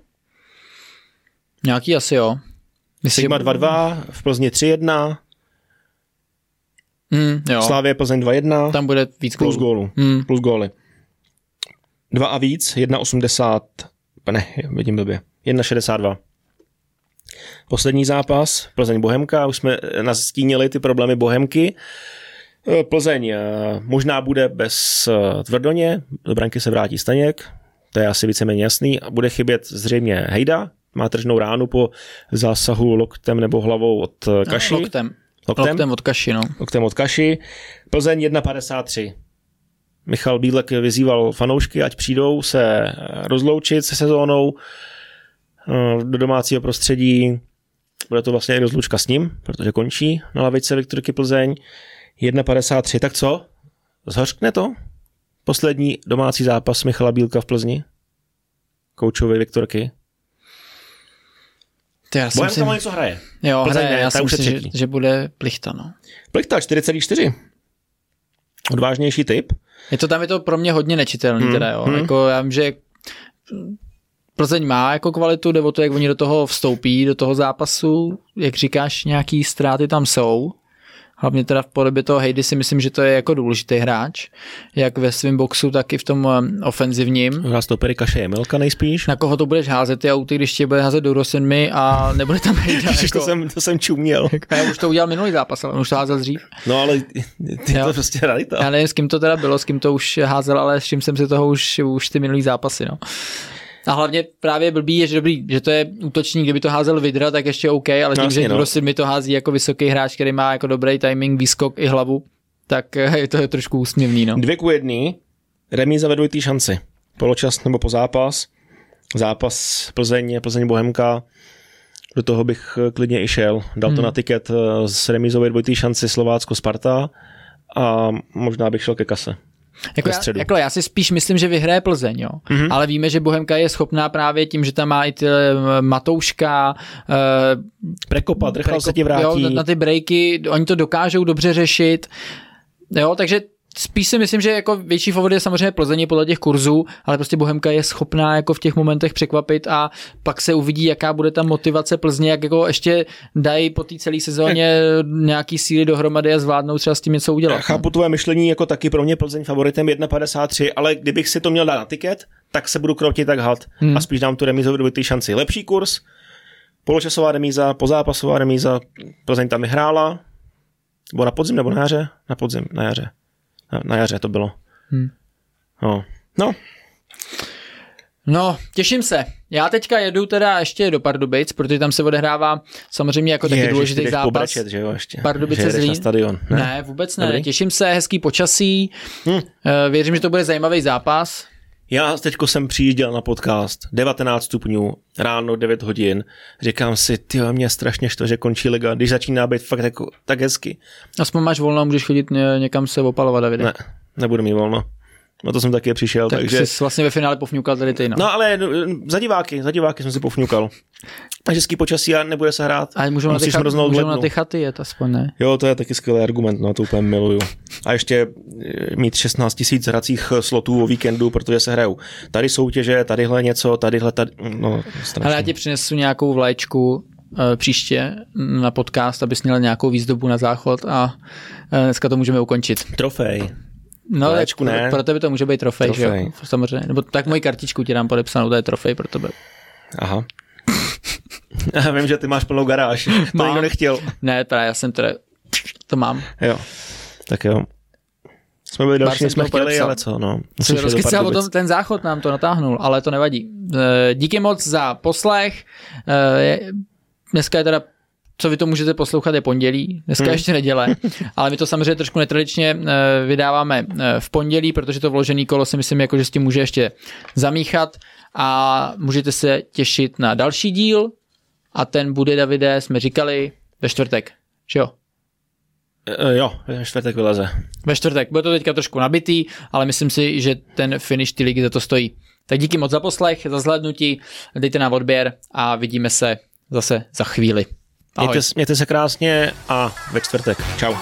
Nějaký asi jo. Myslím, Sigma 2-2, v Plzni 3-1, Hmm, jo. Slávě Plzeň 2-1, Tam bude víc plus gólů. gólů. Hmm. Plus góly. Dva a víc, 1,80, ne, vidím blbě, 1,62. Poslední zápas, Plzeň Bohemka, už jsme nastínili ty problémy Bohemky. Eh, Plzeň eh, možná bude bez eh, Tvrdoně, do branky se vrátí Staněk, to je asi víceméně jasný. A bude chybět zřejmě Hejda, má tržnou ránu po zásahu loktem nebo hlavou od eh, Kaši. Loktem. Loktem? Loktem od kaši, no. Loktem od Kaši. Plzeň 1,53. Michal Bílek vyzýval fanoušky, ať přijdou se rozloučit se sezónou eh, do domácího prostředí. Bude to vlastně i rozlučka s ním, protože končí na lavice Viktorky Plzeň. 1,53. Tak co? Zhořkne to? Poslední domácí zápas Michala Bílka v Plzni? Koučovi Viktorky. Ty, já si Bohemka myslím, mu něco hraje. jo, Plzeň hraje, ne, já si myslím, že, že, bude plichta, no. Plichta 4,4. Odvážnější typ. Je to tam je to pro mě hodně nečitelný Hmm, teda, jo. hmm. Jako já vím, že Plzeň má jako kvalitu, jde o to, jak oni do toho vstoupí, do toho zápasu, jak říkáš, nějaký ztráty tam jsou. Hlavně teda v podobě toho Hejdy si myslím, že to je jako důležitý hráč, jak ve svém boxu, tak i v tom um, ofenzivním. Hra stopery Kaše je Milka nejspíš. Na koho to budeš házet ty auty, když tě bude házet do Rosenmi a nebude tam Hejda. Ježiš, to, jako. jsem, to jsem čuměl. Já už to udělal minulý zápas, ale on už to házel dřív. No ale ty Jo. to prostě realita. Já nevím, s kým to teda bylo, s kým to už házel, ale s čím jsem si toho už, už ty minulý zápasy, no. A hlavně právě blbý je, že dobrý, že to je útočník, kdyby to házel Vidra, tak ještě OK, ale tím, Jasně, že no. no. mi to hází jako vysoký hráč, který má jako dobrý timing, výskok i hlavu, tak eh, je to je trošku úsměvný, no. Dvě ku jedný, remíza ve dvojitý šanci. Poločas nebo po zápas. Zápas Plzeň, Plzeň Bohemka. Do toho bych eh, klidně i šel. Dal to Hmm. na tiket eh, s remízou ve dvojitý šanci Slovácko Sparta a možná bych šel ke kase. Jako já, jako já si spíš myslím, že vyhraje Plzeň, jo. Mhm. Mm-hmm. Ale víme, že Bohemka je schopná právě tím, že tam má i ty eh, Matouška, eh, Prekopat, rychle se ti Jo, vrátí. na, na ty breaky, oni to dokážou dobře řešit. Jo, takže spíš si myslím, že jako větší favorit je samozřejmě Plzeň podle těch kurzů, ale prostě Bohemka je schopná jako v těch momentech překvapit a pak se uvidí, jaká bude ta motivace Plzně, jak jako ještě dají po té celé sezóně nějaký síly dohromady a zvládnou třeba s tím něco udělat. Já chápu tvoje myšlení jako taky pro mě Plzeň favoritem 1,53, ale kdybych si to měl dát na tiket, tak se budu krotit tak had hmm. a spíš dám tu remízu do ty šanci. Lepší kurz, poločasová remíza, pozápasová remíza, Plzeň tam vyhrála, nebo na podzim nebo na jaře? Na podzim, na jaře. Na, na jaře to bylo. Hmm. No. no, No, těším se. Já teďka jedu teda ještě do Pardubic, protože tam se odehrává samozřejmě jako taky důležitý jdeš zápas. pobrečet, že jo, ještě. Pardubice že na stadion. Ne, ne vůbec ne. Dobrý. Těším se, hezký počasí. Hm. Eh, Věřím, že to bude zajímavý zápas. Já teďko jsem přijížděl na podcast, 19 stupňů, ráno 9 hodin. Říkám si, ty mě strašně štve, že končí liga, když začíná být fakt jako, tak hezky. Aspoň máš volno, můžeš chodit ně- někam se opalovat, Davide. Ne, nebudu mít volno. No to jsem taky přišel, tak takže... jsi vlastně ve finále pofňukal tady ty, no. No ale no, za diváky, za diváky jsem si pofňukal. A hezký počasí a nebude se hrát. Ale můžou, na ty, chat, můžou na ty chaty jet aspoň, ne? Jo, to je taky skvělý argument, no to úplně miluju. A ještě eh, mít 16 tisíc hracích eh, slotů o víkendu, protože se hrajou tady soutěže, tadyhle něco, tadyhle, tady, no strašně. Ale já ti přinesu nějakou vlaječku eh, příště na podcast, abys měl nějakou výzdobu na záchod a dneska to můžeme ukončit. Trofej. No, tak ne. pro tebe to může být trofej, že Trofej. jo? Samozřejmě. Nebo tak moji kartičku ti dám podepsanou, to je trofej pro tebe. Aha. Já vím, že ty máš plnou garáž. To Mám. nikdo nechtěl. Ne, právě já jsem teda, to mám. Jo. Tak jo. Jsme byli další, jsme chtěli, podepsal. ale co, no. Jsem Musíš jet do rozkycal o Pardubic. tom, ten záchod nám to natáhnul, ale to nevadí. Eh, Díky moc za poslech. Eh, Dneska je teda co vy to můžete poslouchat, je pondělí, dneska hmm. ještě neděle, ale my to samozřejmě trošku netradičně eh, vydáváme eh, v pondělí, protože to vložený kolo si myslím, jako, že s tím může ještě zamíchat a můžete se těšit na další díl a ten bude, Davide, jsme říkali, ve čtvrtek, že jo? Eh, Jo, čtvrtek vyleze. Ve čtvrtek. Bude to teďka trošku nabitý, ale myslím si, že ten finish ty ligy za to stojí. Tak díky moc za poslech, za zhlédnutí, dejte nám odběr a vidíme se zase za chvíli. Ahoj. Mějte, mějte se krásně a ve čtvrtek. Čau.